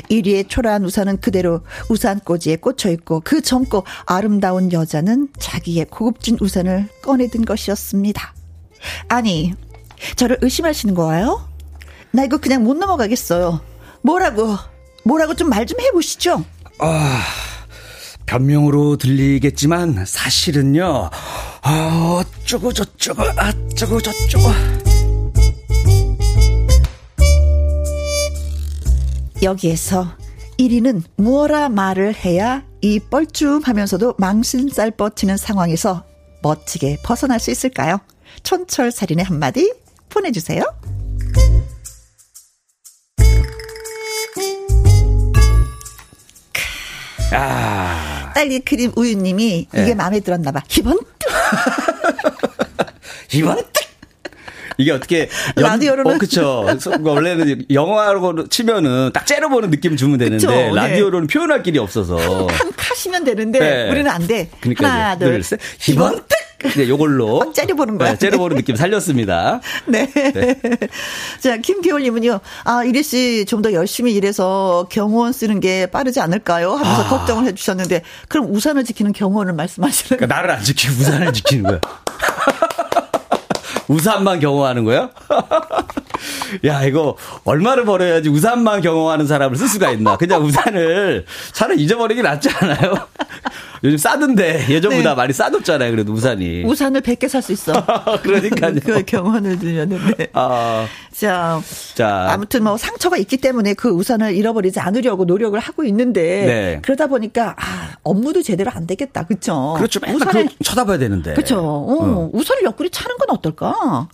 1위의 초라한 우산은 그대로 우산꽂이에 꽂혀 있고 그 젊고 아름다운 여자는 자기의 고급진 우산을 꺼내든 것이었습니다. 아니, 저를 의심하시는 거예요? 나 이거 그냥 못 넘어가겠어요. 뭐라고? 뭐라고 좀말좀 해보시죠. 아, 변명으로 들리겠지만 사실은요. 아, 어쩌고 저쩌고, 어쩌고 저쩌고. 여기에서 1위는 무어라 말을 해야 이 뻘쭘하면서도 망신살 뻗치는 상황에서 멋지게 벗어날 수 있을까요? 촌철살인의 한마디 보내주세요. 아. 딸기 크림 우유님이 이게 네. 마음에 들었나 봐. 이번 이번 이게 어떻게 라디오로는 어 그쵸 원래는 영화로 치면은 딱 째려보는 느낌 주면 되는데 그쵸, 네. 라디오로는 네. 표현할 길이 없어서 한, 한 카시면 되는데 네. 우리는 안 돼. 그러니까 하나 둘셋 이번 네, 요걸로. 어, 째려보는 거야. 네, 째려보는 느낌 살렸습니다. 네. 네. 자, 김기월님은요, 아, 이리 씨 좀 더 열심히 일해서 경호원 쓰는 게 빠르지 않을까요? 하면서 아. 걱정을 해주셨는데, 그럼 우산을 지키는 경호원을 말씀하시는 그러니까 나를 안 지키고 우산을 지키는 거야. 우산만 경호하는 거야? 야, 이거 얼마를 벌어야지 우산만 경호하는 사람을 쓸 수가 있나. 그냥 우산을 차라리 잊어버리기 낫지 않아요? 요즘 싸던데 예전보다 네. 많이 싸졌잖아요. 그래도 우산이. 우산을 100개 살 수 있어. 그러니까요. 그 경험을 들렸는데. 아. 자, 자. 아무튼 뭐 상처가 있기 때문에 그 우산을 잃어버리지 않으려고 노력을 하고 있는데 네. 그러다 보니까 아, 업무도 제대로 안 되겠다. 그렇죠? 그렇죠. 우산을 쳐다봐야 되는데. 그렇죠. 어, 어. 우산을 옆구리 차는 건 어떨까?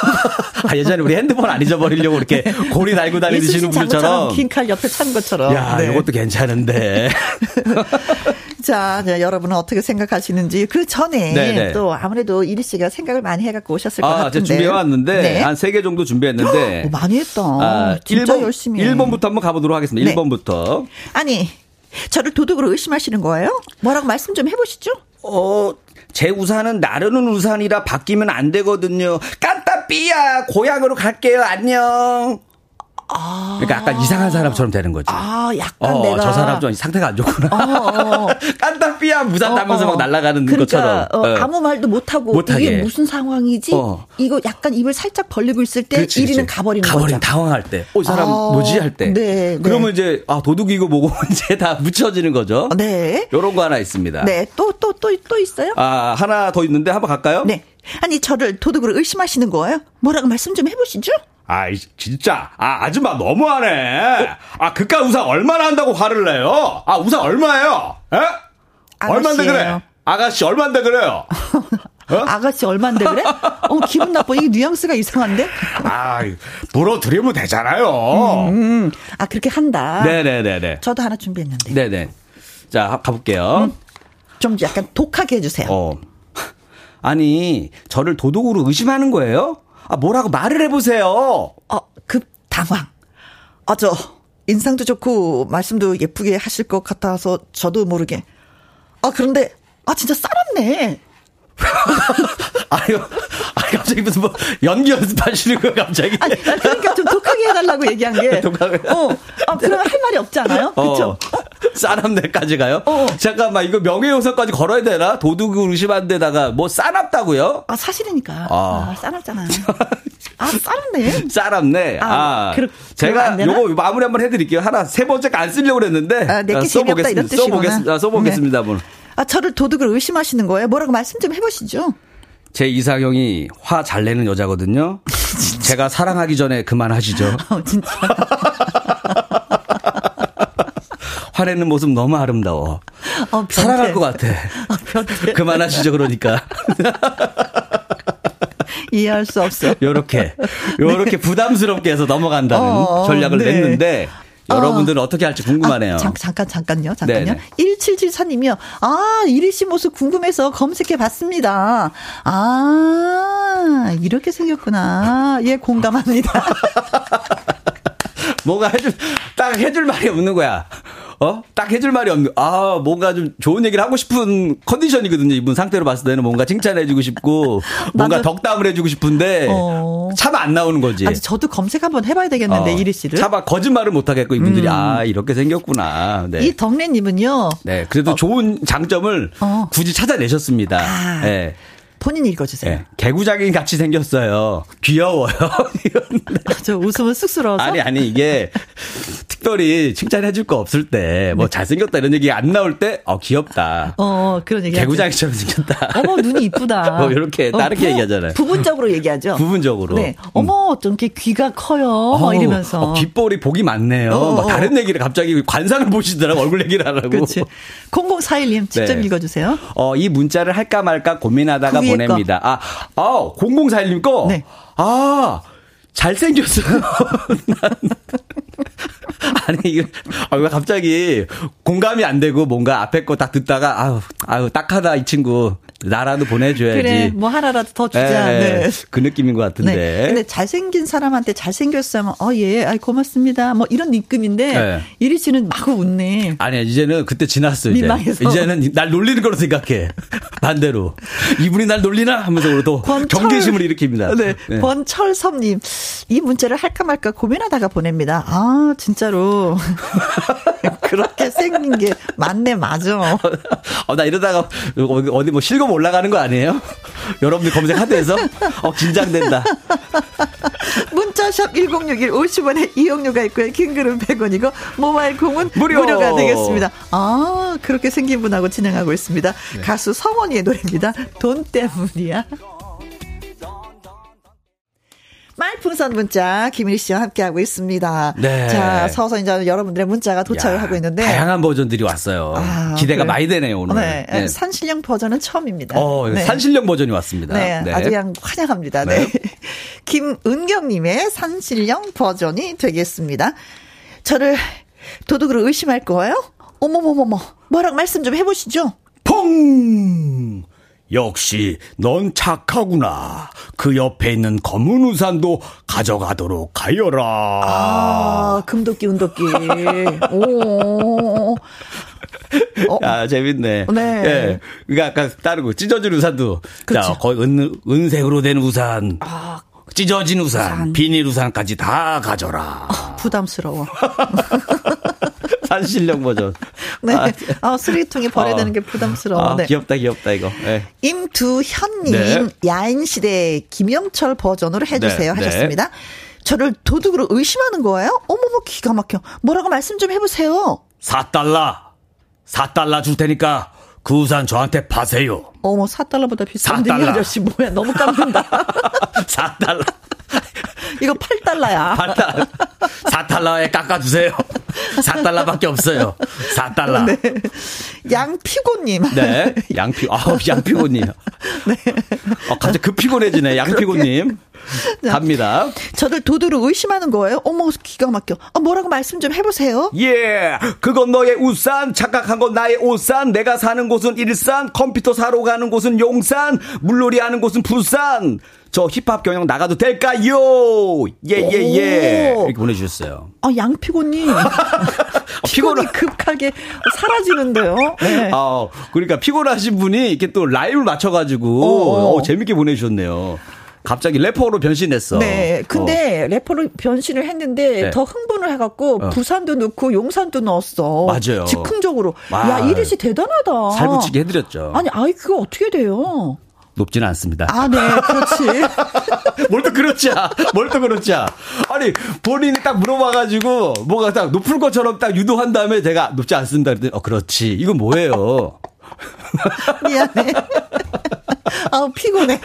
아, 예전에 우리 핸드폰 안 잊어버리려고 이렇게 고리 달고 다니시는 분들처럼. 긴칼 옆에 찬 것처럼. 야, 네. 이것도 괜찮은데. 자, 자, 여러분은 어떻게 생각하시는지 그 전에 네네. 네. 또 아무래도 이리 씨가 생각을 많이 해갖고 오셨을 것 아, 같은데. 준비해 왔는데 네. 한세 개 정도 준비했는데. 오, 많이 했다. 아, 진짜 1번, 열심히. 1번부터 한번 가보도록 하겠습니다. 네. 1번부터. 아니, 저를 도둑으로 의심하시는 거예요? 뭐라고 말씀 좀 해보시죠. 어, 제 우산은 나르는 우산이라 바뀌면 안 되거든요. 깐따 삐야 고향으로 갈게요. 안녕. 아. 그러니까 약간 이상한 사람처럼 되는 거지. 아, 약간 어, 내가 저 사람 좀 상태가 안 좋구나. 어, 어. 깐딱삐야 무산 따면서 막 날아가는 그러니까, 것처럼. 어, 아무 말도 못 하고 못하게. 이게 무슨 상황이지? 어. 이거 약간 입을 살짝 벌리고 있을 때 그렇지, 1위는 그렇지. 가버리는 가버린 거죠. 당황할 때. 어, 이 사람 아, 뭐지 할 때. 네, 네. 그러면 이제 아 도둑이고 뭐고 이제 다 묻혀지는 거죠. 네. 요런 거 하나 있습니다. 네. 또 또 또 또 있어요? 아, 하나 더 있는데 한번 갈까요? 네. 아니 저를 도둑으로 의심하시는 거예요? 뭐라고 말씀 좀 해보시죠. 아, 진짜. 아, 아줌마 너무하네. 아, 그깟 우산 얼마나 한다고 화를 내요? 아, 우산 얼마예요? 에? 얼마인데 그래? 아가씨 얼마인데 그래요? 어? 아가씨 얼마인데 그래? 어 기분 나빠. 이게 뉘앙스가 이상한데? 아, 물어드리면 되잖아요. 음, 아 그렇게 한다. 네네네네. 저도 하나 준비했는데 네네. 자, 가- 가볼게요. 좀 약간 독하게 해주세요. 어. 아니, 저를 도둑으로 의심하는 거예요? 아, 뭐라고 말을 해보세요. 어, 급 당황. 아, 저, 인상도 좋고, 말씀도 예쁘게 하실 것 같아서, 저도 모르게. 아, 그런데, 아, 진짜 쌀았네. 아유, 아 갑자기 무슨 뭐 연기 연습하시는 거예요, 갑자기? 아니, 아, 그러니까 좀 독하게 해달라고 얘기한 게. 독하게. 어, 아, 그러면 할 말이? 그쵸? 어, 싸납네까지 가요? 어. 잠깐만, 이거 명예훼손까지 걸어야 되나? 도둑을 의심한 데다가 뭐 싸납다고요? 아, 사실이니까. 아. 아, 쌀았잖아. 아. 싸납네. 아, 아, 그러면 제가? 요거 마무리 한번 해드릴게요. 하나, 세 번째 거안 쓰려고 그랬는데. 아, 내게 재미없다 이런 뜻이구나. 써보겠습니다. 써보겠습니다, 한번. 아, 저를 도둑으로 의심하시는 거예요? 뭐라고 말씀 좀 해보시죠. 제 이상형이 화 잘 내는 여자거든요. 제가 사랑하기 전에 그만하시죠. 어, 진짜. 화내는 모습 너무 아름다워. 어. 사랑할 것 같아. 아, 변태. 그만하시죠, 그러니까. 이해할 수 없어. 요렇게, 요렇게 부담스럽게 해서 넘어간다는 어, 전략을 네. 냈는데, 여러분들은 어. 떻게 할지 궁금하네요. 아, 잠, 잠깐, 잠깐요, 잠깐요. 네네. 1774님이요. 아, 이리 씨 모습 궁금해서 검색해 봤습니다. 아, 이렇게 생겼구나. 예, 공감합니다. 뭔가 해줄, 딱 해줄 말이 없는 거야. 어? 딱 해줄 말이 없는, 아, 뭔가 좀 좋은 얘기를 하고 싶은 컨디션이거든요. 이분 상태로 봤을 때는 뭔가 칭찬해주고 싶고, 뭔가. 덕담을 해주고 싶은데, 어. 차마 안 나오는 거지. 아니, 저도 검색 한번 해봐야 되겠는데, 어, 이리 씨를. 차마 거짓말을 못 하겠고, 이분들이, 아, 이렇게 생겼구나. 네. 이 덕래님은요, 네. 그래도 좋은 장점을 어. 굳이 찾아내셨습니다. 아. 네. 본인 읽어주세요. 네. 개구장이 같이 생겼어요. 귀여워요. 아, 저 웃으면 쑥스러워서. 아니, 아니, 이게 특별히 칭찬해 줄 거 없을 때, 뭐 잘생겼다 이런 얘기 안 나올 때, 어, 귀엽다. 어, 그런 얘기. 개구장이처럼 생겼다. 어머, 눈이 이쁘다. 어, 이렇게 다르게 부- 얘기하잖아요. 부분적으로 얘기하죠. 부분적으로. 네. 음. 어머, 좀 이렇게 귀가 커요. 막 어우, 이러면서. 어, 귓볼이 복이 많네요. 어, 막 어. 다른 얘기를 갑자기 관상을 보시더라고, 얼굴 얘기를 하라고. 그렇지. 0041님 직접 네. 읽어주세요. 어, 이 문자를 할까 말까 고민하다가 그 보냅니다. 아, 아, 0041님 거? 네. 아, 잘생겼어요. 아니, 이거, 아, 왜 갑자기 공감이 안 되고 뭔가 앞에 거 딱 듣다가, 아유, 아유, 딱하다, 이 친구. 나라도 보내줘야지. 그래, 뭐 하나라도 더 주자. 예, 네. 그 느낌인 것 같은데. 네. 근데 잘생긴 사람한테 잘생겼으면, 어, 예, 아이, 고맙습니다. 뭐 이런 느낌인데, 네. 이리 씨는 마구 웃네. 아니야, 이제는 그때 지났어, 이제. 민망해서. 이제는 날 놀리는 거로 생각해. 반대로. 이분이 날 놀리나? 하면서 또 권철- 경계심을 일으킵니다. 네. 네. 권철섭님, 이 문자를 할까 말까 고민하다가 보냅니다. 아, 진짜로. 그렇게 생긴 게 맞네, 맞아. 어, 나 이러다가 어디, 뭐 실검 올라가는 거 아니에요? 여러분들 검색하대서? 어, 긴장된다. 문자샵 1061 50원에 이용료가 있고요. 킹글은 100원이고 모바일 콩은 무료. 무료 가 되겠습니다. 아 그렇게 생긴 분하고 진행하고 있습니다. 네. 가수 성원이의 노래입니다. 돈 때문이야. 말풍선 문자 김일 씨와 함께하고 있습니다. 네. 자 서서 이제 여러분들의 문자가 도착을 야, 하고 있는데 다양한 버전들이 왔어요. 아, 기대가 그래요? 많이 되네요, 오늘. 네. 네. 산신령 버전은 처음입니다. 어, 네. 산신령 버전이 왔습니다. 네, 아주 그냥 환영합니다. 네. 네. 김은경님의 산신령 버전이 되겠습니다. 저를 도둑으로 의심할 거예요? 어머머머머, 뭐라고 말씀 좀 해보시죠. 퐁! 역시 넌 착하구나. 그 옆에 있는 검은 우산도 가져가도록 하여라. 아, 금도끼, 운도끼. 오. 어, 아, 재밌네. 네. 예. 그러니까 아까 다른 거 찢어진 우산도 그쵸. 자, 거의 은 은색으로 된 우산. 아, 찢어진 우산, 우산. 비닐 우산까지 다 가져라. 어, 부담스러워. 산실력 버전. 네. 아, 아 쓰레기통에 버려야 어. 되는 게 부담스러워. 아, 네. 귀엽다, 귀엽다, 이거. 네. 임두현님, 네. 야인시대 김영철 버전으로 해주세요. 네. 하셨습니다. 네. 저를 도둑으로 의심하는 거예요? 어머머, 기가 막혀. 뭐라고 말씀 좀 해보세요. 4달러. 4달러 줄 테니까 그 우산 저한테 파세요. 어머, 4달러보다 비싼데 4달러. 이 아저씨 뭐야. 너무 깜는다. 4달러. 이거 8달러야. 8달러. 4달러에 깎아주세요. 4달러밖에 없어요. 4달러. 네. 양피고님. 네. 양피, 아 양피고님. 네. 어, 갑자기 급 피곤해지네. 양피고님. 갑니다. 저를 도둑으로 의심하는 거예요? 어머, 기가 막혀. 아, 뭐라고 말씀 좀 해보세요. 예, 그건 너의 우산, 착각한 건 나의 옷산, 내가 사는 곳은 일산, 컴퓨터 사러 가는 곳은 용산, 물놀이 하는 곳은 부산. 저 힙합 경영 나가도 될까요? 예, 예, 예. 이렇게 보내주셨어요. 아, 양피곤님. 아, 피곤이 급하게 사라지는데요. 네. 아, 그러니까 피곤하신 분이 이렇게 또 라임을 맞춰가지고 어, 어, 재밌게 보내주셨네요. 갑자기 래퍼로 변신했어. 네. 근데 어. 래퍼로 변신을 했는데 네. 더 흥분을 해갖고 어. 부산도 넣고 용산도 넣었어. 맞아요. 즉흥적으로. 와. 야, 이리 씨 대단하다. 살붙이게 해드렸죠. 아니, 아이, 그거 어떻게 돼요? 높지는 않습니다. 아, 네, 그렇지. 뭘 또 그렇지? 뭘또 그렇지? 아니, 본인이 딱 물어봐가지고, 뭐가 딱 높을 것처럼 딱 유도한 다음에 제가 높지 않습니다. 그랬더니, 어, 그렇지. 이건 뭐예요? 미안해. 아우, 피곤해.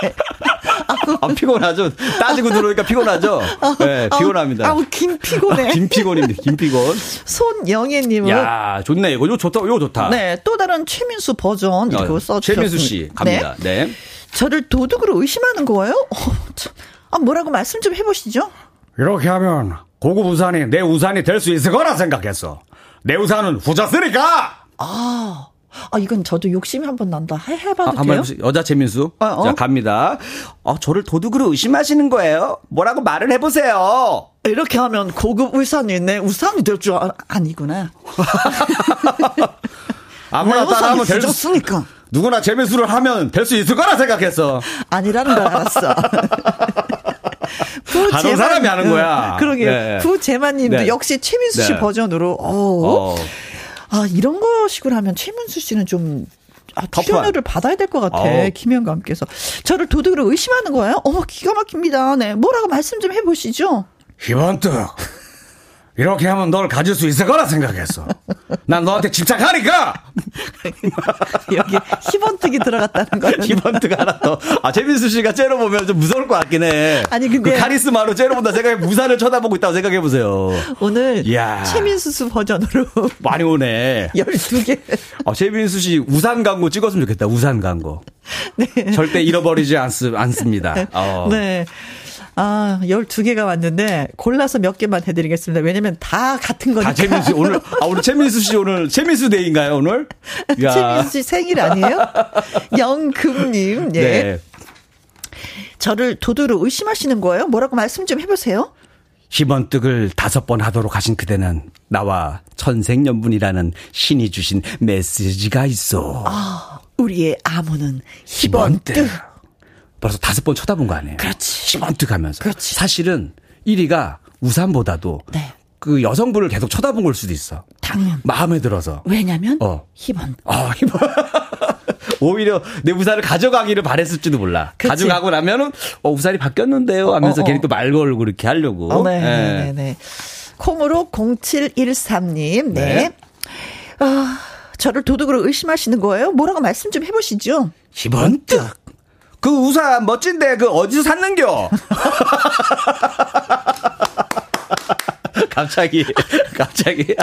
아, 피곤하죠. 따지고 들어오니까 피곤하죠. 네, 피곤합니다. 아우, 김 피곤해. 아, 김 피곤입니다. 김 피곤. 손영애님은. 야, 좋네. 이거, 이거 좋다. 이거 좋다. 네, 또 다른 최민수 버전 이렇게 어, 써주셨습니다. 최민수 씨 갑니다. 네. 네. 저를 도둑으로 의심하는 거예요? 어, 참. 아, 뭐라고 말씀 좀 해보시죠. 이렇게 하면 고급 우산이 내 우산이 될 수 있을 거라 생각했어. 내 우산은 후자 쓰니까! 아, 아, 이건 저도 욕심이 한 번 난다. 해, 해봐도 아, 돼요? 한번 여자 최민수. 어, 어? 자, 갑니다. 어, 저를 도둑으로 의심하시는 거예요? 뭐라고 말을 해보세요. 이렇게 하면 고급 우산이 내 우산이 될 줄 아, 아니구나. 아무나 따라하면 될 수, 있으니까. 누구나 재미수를 하면 될 수 있을 거라 생각했어. 아니라는 걸 알았어. 하는 사람이 하는 거야. 그러게. 네. 구재만님도 네. 역시 최민수 씨 네. 버전으로. 오. 어. 아 이런 거식으로 하면 최민수 씨는 좀 아, 출연료를 받아야 될 것 같아. 어. 김현감께서 저를 도둑으로 의심하는 거예요. 어머 기가 막힙니다. 네 뭐라고 말씀 좀 해보시죠. 희번뜩 이렇게 하면 널 가질 수 있을 거라 생각했어. 난 너한테 집착하니까! 여기 희번특이 들어갔다는 거예요. 희번특 하나 더. 아, 재민수 씨가 째려보면 좀 무서울 것 같긴 해. 아니, 근데. 그 카리스마로 째려본다 생각해, 무산을 쳐다보고 있다고 생각해보세요. 오늘. 이야. 최민수 씨 버전으로. 많이 오네. 12개. 아, 최민수 씨 우산 광고 찍었으면 좋겠다, 우산 광고. 네. 절대 잃어버리지 않, 않습니다. 어. 네. 아, 12개가 왔는데 골라서 몇 개만 해드리겠습니다. 왜냐면 다 같은 거니까. 다 최민수 오늘, 아, 오늘 최민수 씨 오늘 최민수 데이인가요, 오늘? 최민수 씨 생일 아니에요? 영금님, 예. 네. 저를 도둑으로 의심하시는 거예요? 뭐라고 말씀 좀 해보세요. 희번뜩을 다섯 번 하도록 하신 그대는 나와 천생연분이라는 신이 주신 메시지가 있어. 아, 우리의 암호는 희번뜩. 희번뜩. 벌써 다섯 번 쳐다본 거 아니에요? 그렇지. 시먼트 가면서. 그렇지. 사실은 1위가 우산보다도 네. 그 여성분을 계속 쳐다본 걸 수도 있어. 당연. 마음에 들어서. 왜냐면 어. 희번. 어, 희번. 오히려 내 우산을 가져가기를 바랬을지도 몰라. 그치. 가져가고 나면은 어 우산이 바뀌었는데요 하면서 어, 어. 괜히 또 말 걸고 그렇게 하려고. 어, 네, 네, 네, 네. 콩으로 0713님. 네. 네. 아, 저를 도둑으로 의심하시는 거예요? 뭐라고 말씀 좀 해보시죠. 희번뜩. 그 우산 멋진데 그 어디서 샀는겨? 갑자기 갑자기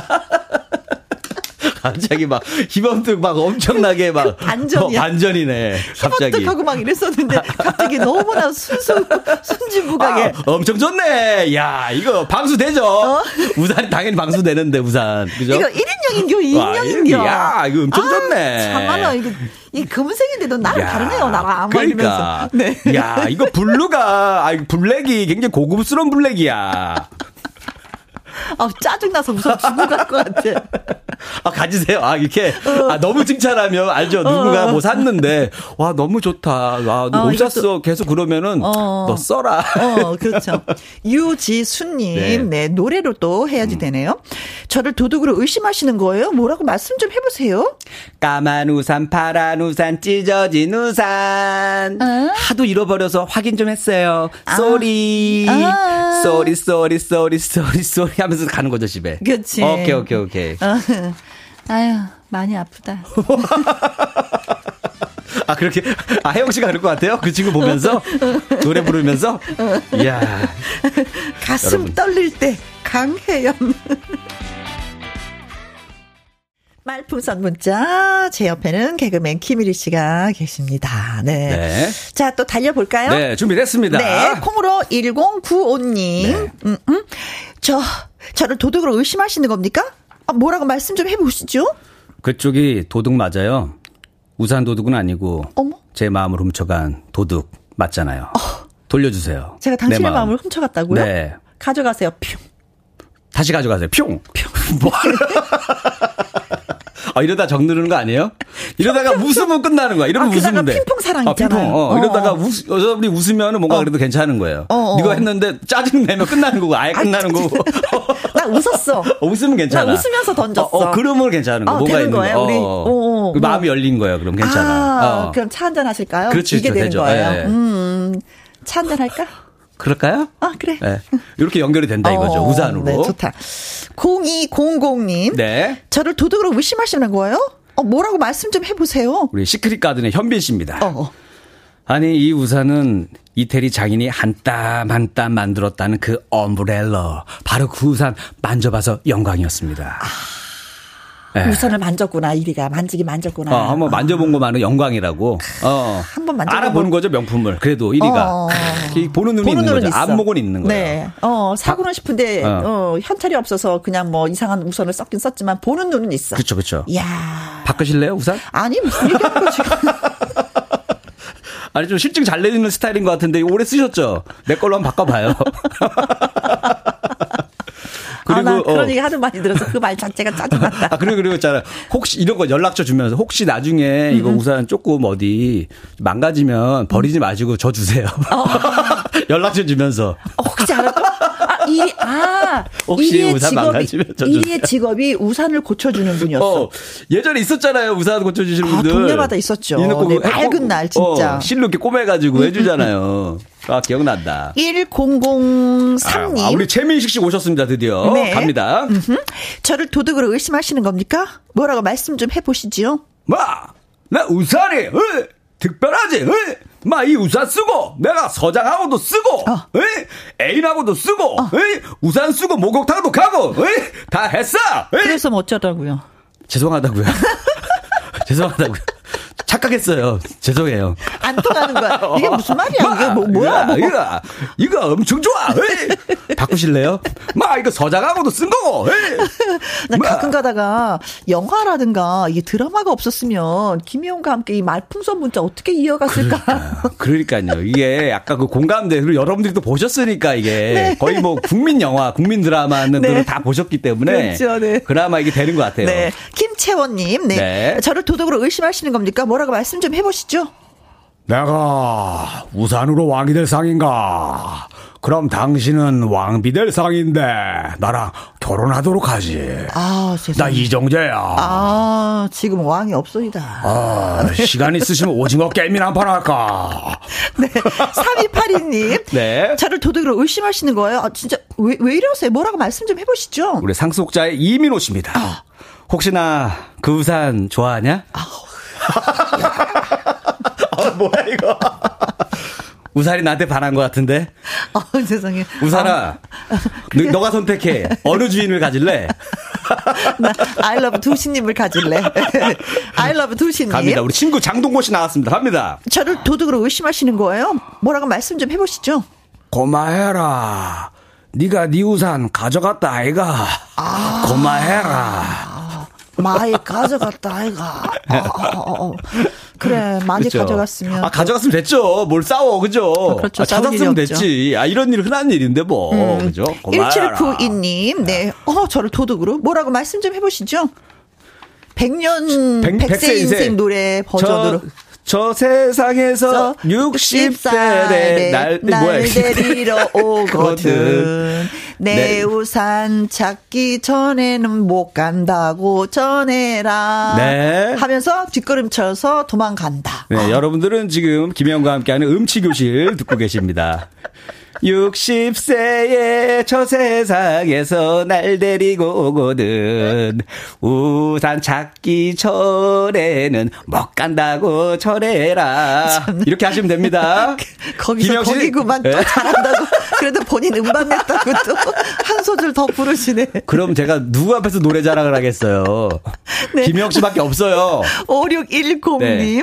갑자기 막 희범득 막 엄청나게 막 그 반전이야. 어, 반전이네. 갑자기 희범득하고 막 이랬었는데 갑자기 너무나 순수 순진무가게. 아, 엄청 좋네. 야 이거 방수 되죠? 어? 우산 당연히 방수 되는데 우산 그죠? 이거 1인용인겨 2인용인겨. 야 이거 엄청 아, 좋네. 참아라 이거 이 검은색인데도 나랑 야, 다르네요 나랑. 그러니까. 네. 야 이거 블루가 아 블랙이 굉장히 고급스러운 블랙이야. 아, 짜증나서 무서워 죽어 갈것 같아. 아, 가지세요. 아, 이렇게. 아, 너무 칭찬하면 알죠. 누군가 뭐 샀는데, 와, 너무 좋다. 와, 너 어, 샀어. 계속 그러면은, 어. 너 써라. 어, 그렇죠. 유지수님, 네. 네. 노래로 또 해야지 음. 되네요. 저를 도둑으로 의심하시는 거예요? 뭐라고 말씀 좀 해보세요. 까만 우산, 파란 우산, 찢어진 우산. 어? 하도 잃어버려서 확인 좀 했어요. 아. Sorry. 아. Sorry, sorry, sorry, sorry, sorry 하면서 가는 거죠, 집에. 그치. 오케이, 오케이, 오케이. 어. 아유, 많이 아프다. 아, 그렇게, 아, 혜영 씨가 그럴 것 같아요? 그 친구 보면서? 노래 부르면서? 이야. 가슴 여러분. 떨릴 때, 강혜연. 말풍선 문자 제 옆에는 개그맨 김일희 씨가 계십니다. 네. 네. 자, 또 달려볼까요? 네, 준비됐습니다. 네, 콩으로 1095님. 네. 음, 음. 저, 저를 도둑으로 의심하시는 겁니까? 아, 뭐라고 말씀 좀 해보시죠? 그쪽이 도둑 맞아요. 우산 도둑은 아니고 어머? 제 마음을 훔쳐간 도둑 맞잖아요. 어. 돌려주세요. 제가 당신의 마음. 을 훔쳐갔다고요? 네. 가져가세요. 퓨. 다시 가져가세요. 뿅. 뿅. 뭐. 아, 이러다 정 누르는 거 아니에요? 이러다가 웃으면 끝나는 거야. 이러면 아, 웃으면 돼. 핑퐁 사랑 있잖아요. 아, 핑퐁. 어, 어. 이러다가 웃, 여자분이 웃으면 뭔가 어. 그래도 괜찮은 거예요. 어, 어. 이거 했는데 짜증 내면 끝나는 거고 아예 끝나는 아, 거고. 나 웃었어. 어, 웃으면 괜찮아. 나 웃으면서 던졌어. 어, 그러면 괜찮은 거. 아, 뭐가 있는 거예요? 우리. 어, 그 마음이 열린 거예요. 그럼 괜찮아. 아, 그럼 차 한잔 하실까요? 그렇지, 이게 되는 되죠. 거예요. 네. 음, 차 한잔 할까? 그럴까요? 아, 그래. 네. 이렇게 연결이 된다 이거죠. 우산으로. 네, 좋다. 0200님. 네. 저를 도둑으로 의심하시는 거예요? 어, 뭐라고 말씀 좀 해보세요. 우리 시크릿 가든의 현빈 씨입니다. 어. 어. 아니 이 우산은 이태리 장인이 한 땀 한 땀 만들었다는 그 엄브렐러 바로 그 우산 만져봐서 영광이었습니다. 아. 네. 우선을 만졌구나 이리가 만지기 만졌구나. 어, 한번 만져본 것만은 영광이라고. 어, 한번 만져 알아보는 거죠 명품을. 그래도 이리가 어. 보는 눈이 보는 있는 거죠. 있어. 안목은 있는 거예요. 네. 어 사고는 싶은데 어. 어. 현찰이 없어서 그냥 뭐 이상한 우선을 썼긴 썼지만 보는 눈은 있어. 그렇죠, 그렇죠. 야 바꾸실래요 우산? 아니 무슨 얘기하는 거지? 아니 좀 실증 잘 내리는 스타일인 것 같은데 오래 쓰셨죠? 내 걸로 한번 바꿔봐요. 그리고 아, 나 그런 어. 얘기 하도 많이 들어서 그 말 자체가 짜증났다. 아 그리고 그리고 있잖아. 혹시 이런 거 연락처 주면서 혹시 나중에 이거 음. 우산 조금 어디 망가지면 버리지 마시고 저 주세요. 어. 연락처 주면서. 어, 혹시 알아? 아, 이, 아, 혹시 우산 직업이, 망가지면 저 이의 직업이 우산을 고쳐주는 분이었어. 어, 예전에 있었잖아요. 우산 고쳐주시는 아, 분들. 동네마다 있었죠. 네, 맑은 날 진짜. 어, 실로 이렇게 꼬매가지고 해주잖아요. 아, 기억난다. 1003님. 아, 우리 최민식 씨 오셨습니다, 드디어. 네. 갑니다. 음흠. 저를 도둑으로 의심하시는 겁니까? 뭐라고 말씀 좀 해보시지요? 뭐? 나 우산이, 어? 특별하지, 어? 마 이 우산 쓰고 내가 서장하고도 쓰고 어. 애인하고도 쓰고 어. 우산 쓰고 목욕탕도 가고 다 했어. 그래서 뭐 어쩌다고요? 죄송하다고요. 죄송하다고요. 착각했어요. 죄송해요. 안 통하는 거야. 이게 무슨 말이야? 이게 뭐, 뭐야? 뭐. 이거, 이거 엄청 좋아. 에이. 바꾸실래요? 마, 이거 서장하고도 쓴 거고. 나 가끔 가다가 영화라든가 이게 드라마가 없었으면 김희영과 함께 이 말풍선 문자 어떻게 이어갔을까? 그러니까요. 그러니까요. 이게 약간 그 공감대. 그리고 여러분들이 또 보셨으니까 이게 네. 거의 뭐 국민 영화, 국민 드라마는 네. 다 보셨기 때문에. 그렇죠. 네. 그나마 이게 되는 것 같아요. 네. 김채원님, 네. 네. 저를 도덕으로 의심하시는 겁니까? 뭐라고 말씀 좀 해보시죠. 내가 우산으로 왕이 될 상인가? 그럼 당신은 왕비 될 상인데 나랑 결혼하도록 하지. 아, 나 이정재야. 아, 지금 왕이 없소이다. 아, 시간 있으시면 오징어 게임이나 한 판 할까? 네. 3282님. 네. 저를 도둑으로 의심하시는 거예요? 아, 진짜, 왜, 왜 이러세요? 뭐라고 말씀 좀 해보시죠. 우리 상속자의 이민호 씨입니다. 아. 혹시나 그 우산 좋아하냐? 아. 어, 뭐야, 이거. 우산이 나한테 반한 것 같은데? 어, 죄송해요. 우산아, 아, 너, 너가 선택해. 어느 주인을 가질래? 나 아이러브 두시님을 가질래. 아이러브 두시님. 갑니다. 우리 친구 장동건 씨 나왔습니다. 갑니다. 저를 도둑으로 의심하시는 거예요? 뭐라고 말씀 좀 해보시죠. 고마해라. 네가 네 우산 가져갔다 아이가. 아. 고마해라. 많이 가져갔다 아이가. 어, 어, 어, 그래 많이 그쵸. 가져갔으면. 아 가져갔으면 됐죠. 뭘 싸워 그죠. 아, 그렇죠. 아, 찾았으면 됐지. 아 이런 일 흔한 일인데 뭐 음. 그죠. 1792님 네. 어 저를 도둑으로 뭐라고 말씀 좀 해보시죠. 100년, 100, 100세 인생 노래 버전으로. 저, 저 세상에서 60세에 날, 날 데리러 오거든. 내 네. 우산 찾기 전에는 못 간다고 전해라. 네. 하면서 뒷걸음 쳐서 도망간다. 네, 어. 여러분들은 지금 김영과 함께하는 음치교실 듣고 계십니다. 60세에 저 세상에서 날 데리고 오거든. 우산 찾기 전에는 못 간다고 전해라. 이렇게 하시면 됩니다. 거기서 거기구만 또 네. 잘한다고. 그래도 본인 음반 냈다고 또 한 소절 더 부르시네. 그럼 제가 누구 앞에서 노래 자랑을 하겠어요. 네. 김영 씨밖에 없어요. 5610님. 네.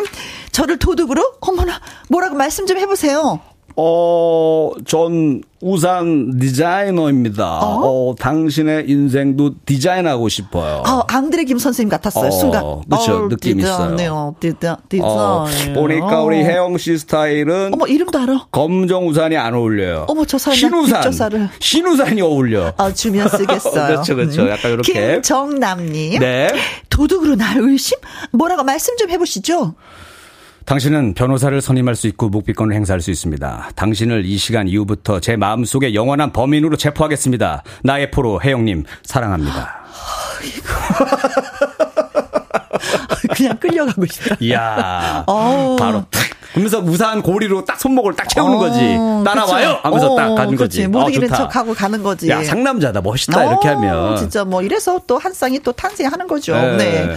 저를 도둑으로? 어머나, 뭐라고 말씀 좀 해보세요. 어, 전 우산 디자이너입니다. 어? 어 당신의 인생도 디자인하고 싶어요. 어, 앙드레 김 선생님 같았어요, 어, 순간. 그렇죠, 어, 느낌 있어요. 디자, 디자, 어, 보니까 우리 혜영 씨 스타일은. 어머, 이름도 알아. 검정 우산이 안 어울려요. 어머, 저 사람. 신우산. 신우산이 어울려. 아, 주면 쓰겠어요. 그렇죠, 그렇죠. 음. 약간 이렇게. 김정남님. 네. 도둑으로 날 의심? 뭐라고 말씀 좀 해보시죠. 당신은 변호사를 선임할 수 있고 묵비권을 행사할 수 있습니다. 당신을 이 시간 이후부터 제 마음속에 영원한 범인으로 체포하겠습니다. 나의 포로 혜영님 사랑합니다. 그냥 끌려가고 싶다. 이야. 바로 탁. 그러면서 무사한 고리로 딱 손목을 딱 채우는 어, 거지. 따라와요! 그쵸. 하면서 어, 딱 가는 거지. 못 어, 이기는 척하고 가는 거지. 야, 상남자다. 멋있다. 이렇게 어, 하면. 진짜 뭐 이래서 또 한 쌍이 또 탄생하는 거죠. 네. 네.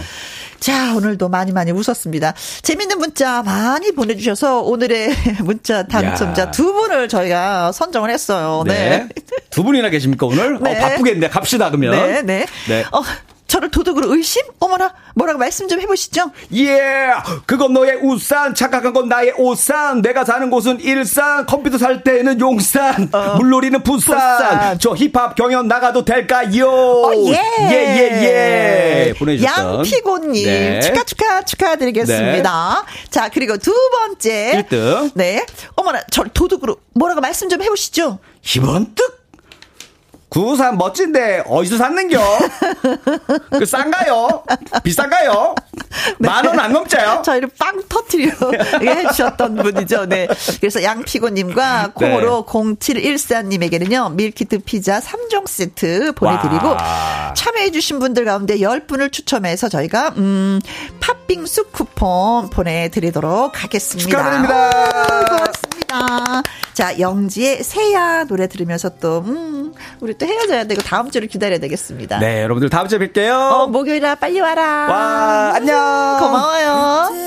자, 오늘도 많이 많이 웃었습니다. 재밌는 문자 많이 보내주셔서 오늘의 문자 당첨자 야. 두 분을 저희가 선정을 했어요. 네. 네. 두 분이나 계십니까, 오늘? 어, 네. 어, 바쁘겠네. 갑시다, 그러면. 네, 네. 네. 어, 저를 도둑으로 의심? 어머나, 뭐라고 말씀 좀 해보시죠. 예, 그건 너의 우산, 착각한 건 나의 오산, 내가 사는 곳은 일산, 컴퓨터 살 때는 용산, 어, 물놀이는 부산, 부산, 저 힙합 경연 나가도 될까요? 어, 예, 예, 예, 예. 보내주셨던. 양피고님, 네. 축하, 축하, 축하드리겠습니다. 네. 자, 그리고 두 번째. 1등. 네. 어머나, 저를 도둑으로 뭐라고 말씀 좀 해보시죠. 이번 뜻? 구우산 멋진데 어디서 샀는겨? 그 싼가요? 비싼가요? 네. 만원 안 넘자요? 저희를 빵 터트려 해주셨던 분이죠. 네. 그래서 양피고님과 콩으로 네. 0714님에게는요, 밀키트 피자 3종 세트 보내드리고, 와. 참여해주신 분들 가운데 10분을 추첨해서 저희가, 음, 팥빙수 쿠폰 보내드리도록 하겠습니다. 축하드립니다. 고맙습니다. 자, 영지의 새야 노래 들으면서 또, 음, 우리 또 헤어져야 되고 다음 주를 기다려야 되겠습니다. 네, 여러분들 다음 주에 뵐게요. 어, 목요일아 빨리 와라. 와, 안녕. 고마워요.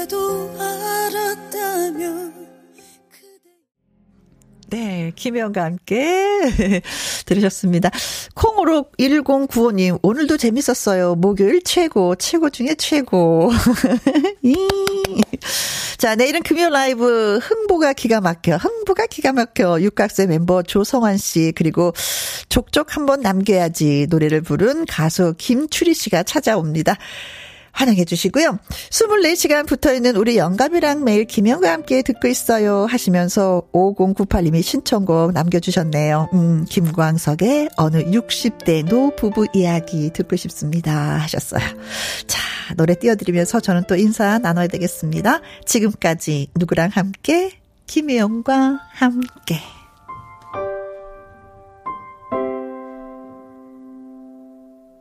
네, 김혜영과 함께 들으셨습니다. 콩으로 1095님, 오늘도 재밌었어요. 목요일 최고, 최고 중에 최고. 자, 내일은 금요 라이브 흥보가 기가 막혀, 흥보가 기가 막혀. 육각새 멤버 조성환 씨, 그리고 족족 한번 남겨야지 노래를 부른 가수 김추리 씨가 찾아옵니다. 환영해 주시고요. 24시간 붙어 있는 우리 영감이랑 매일 김영과 함께 듣고 있어요 하시면서 5098님이 신청곡 남겨주셨네요. 음, 김광석의 어느 60대 노 부부 이야기 듣고 싶습니다 하셨어요. 자, 노래 띄워드리면서 저는 또 인사 나눠야 되겠습니다. 지금까지 누구랑 함께? 김혜영과 함께.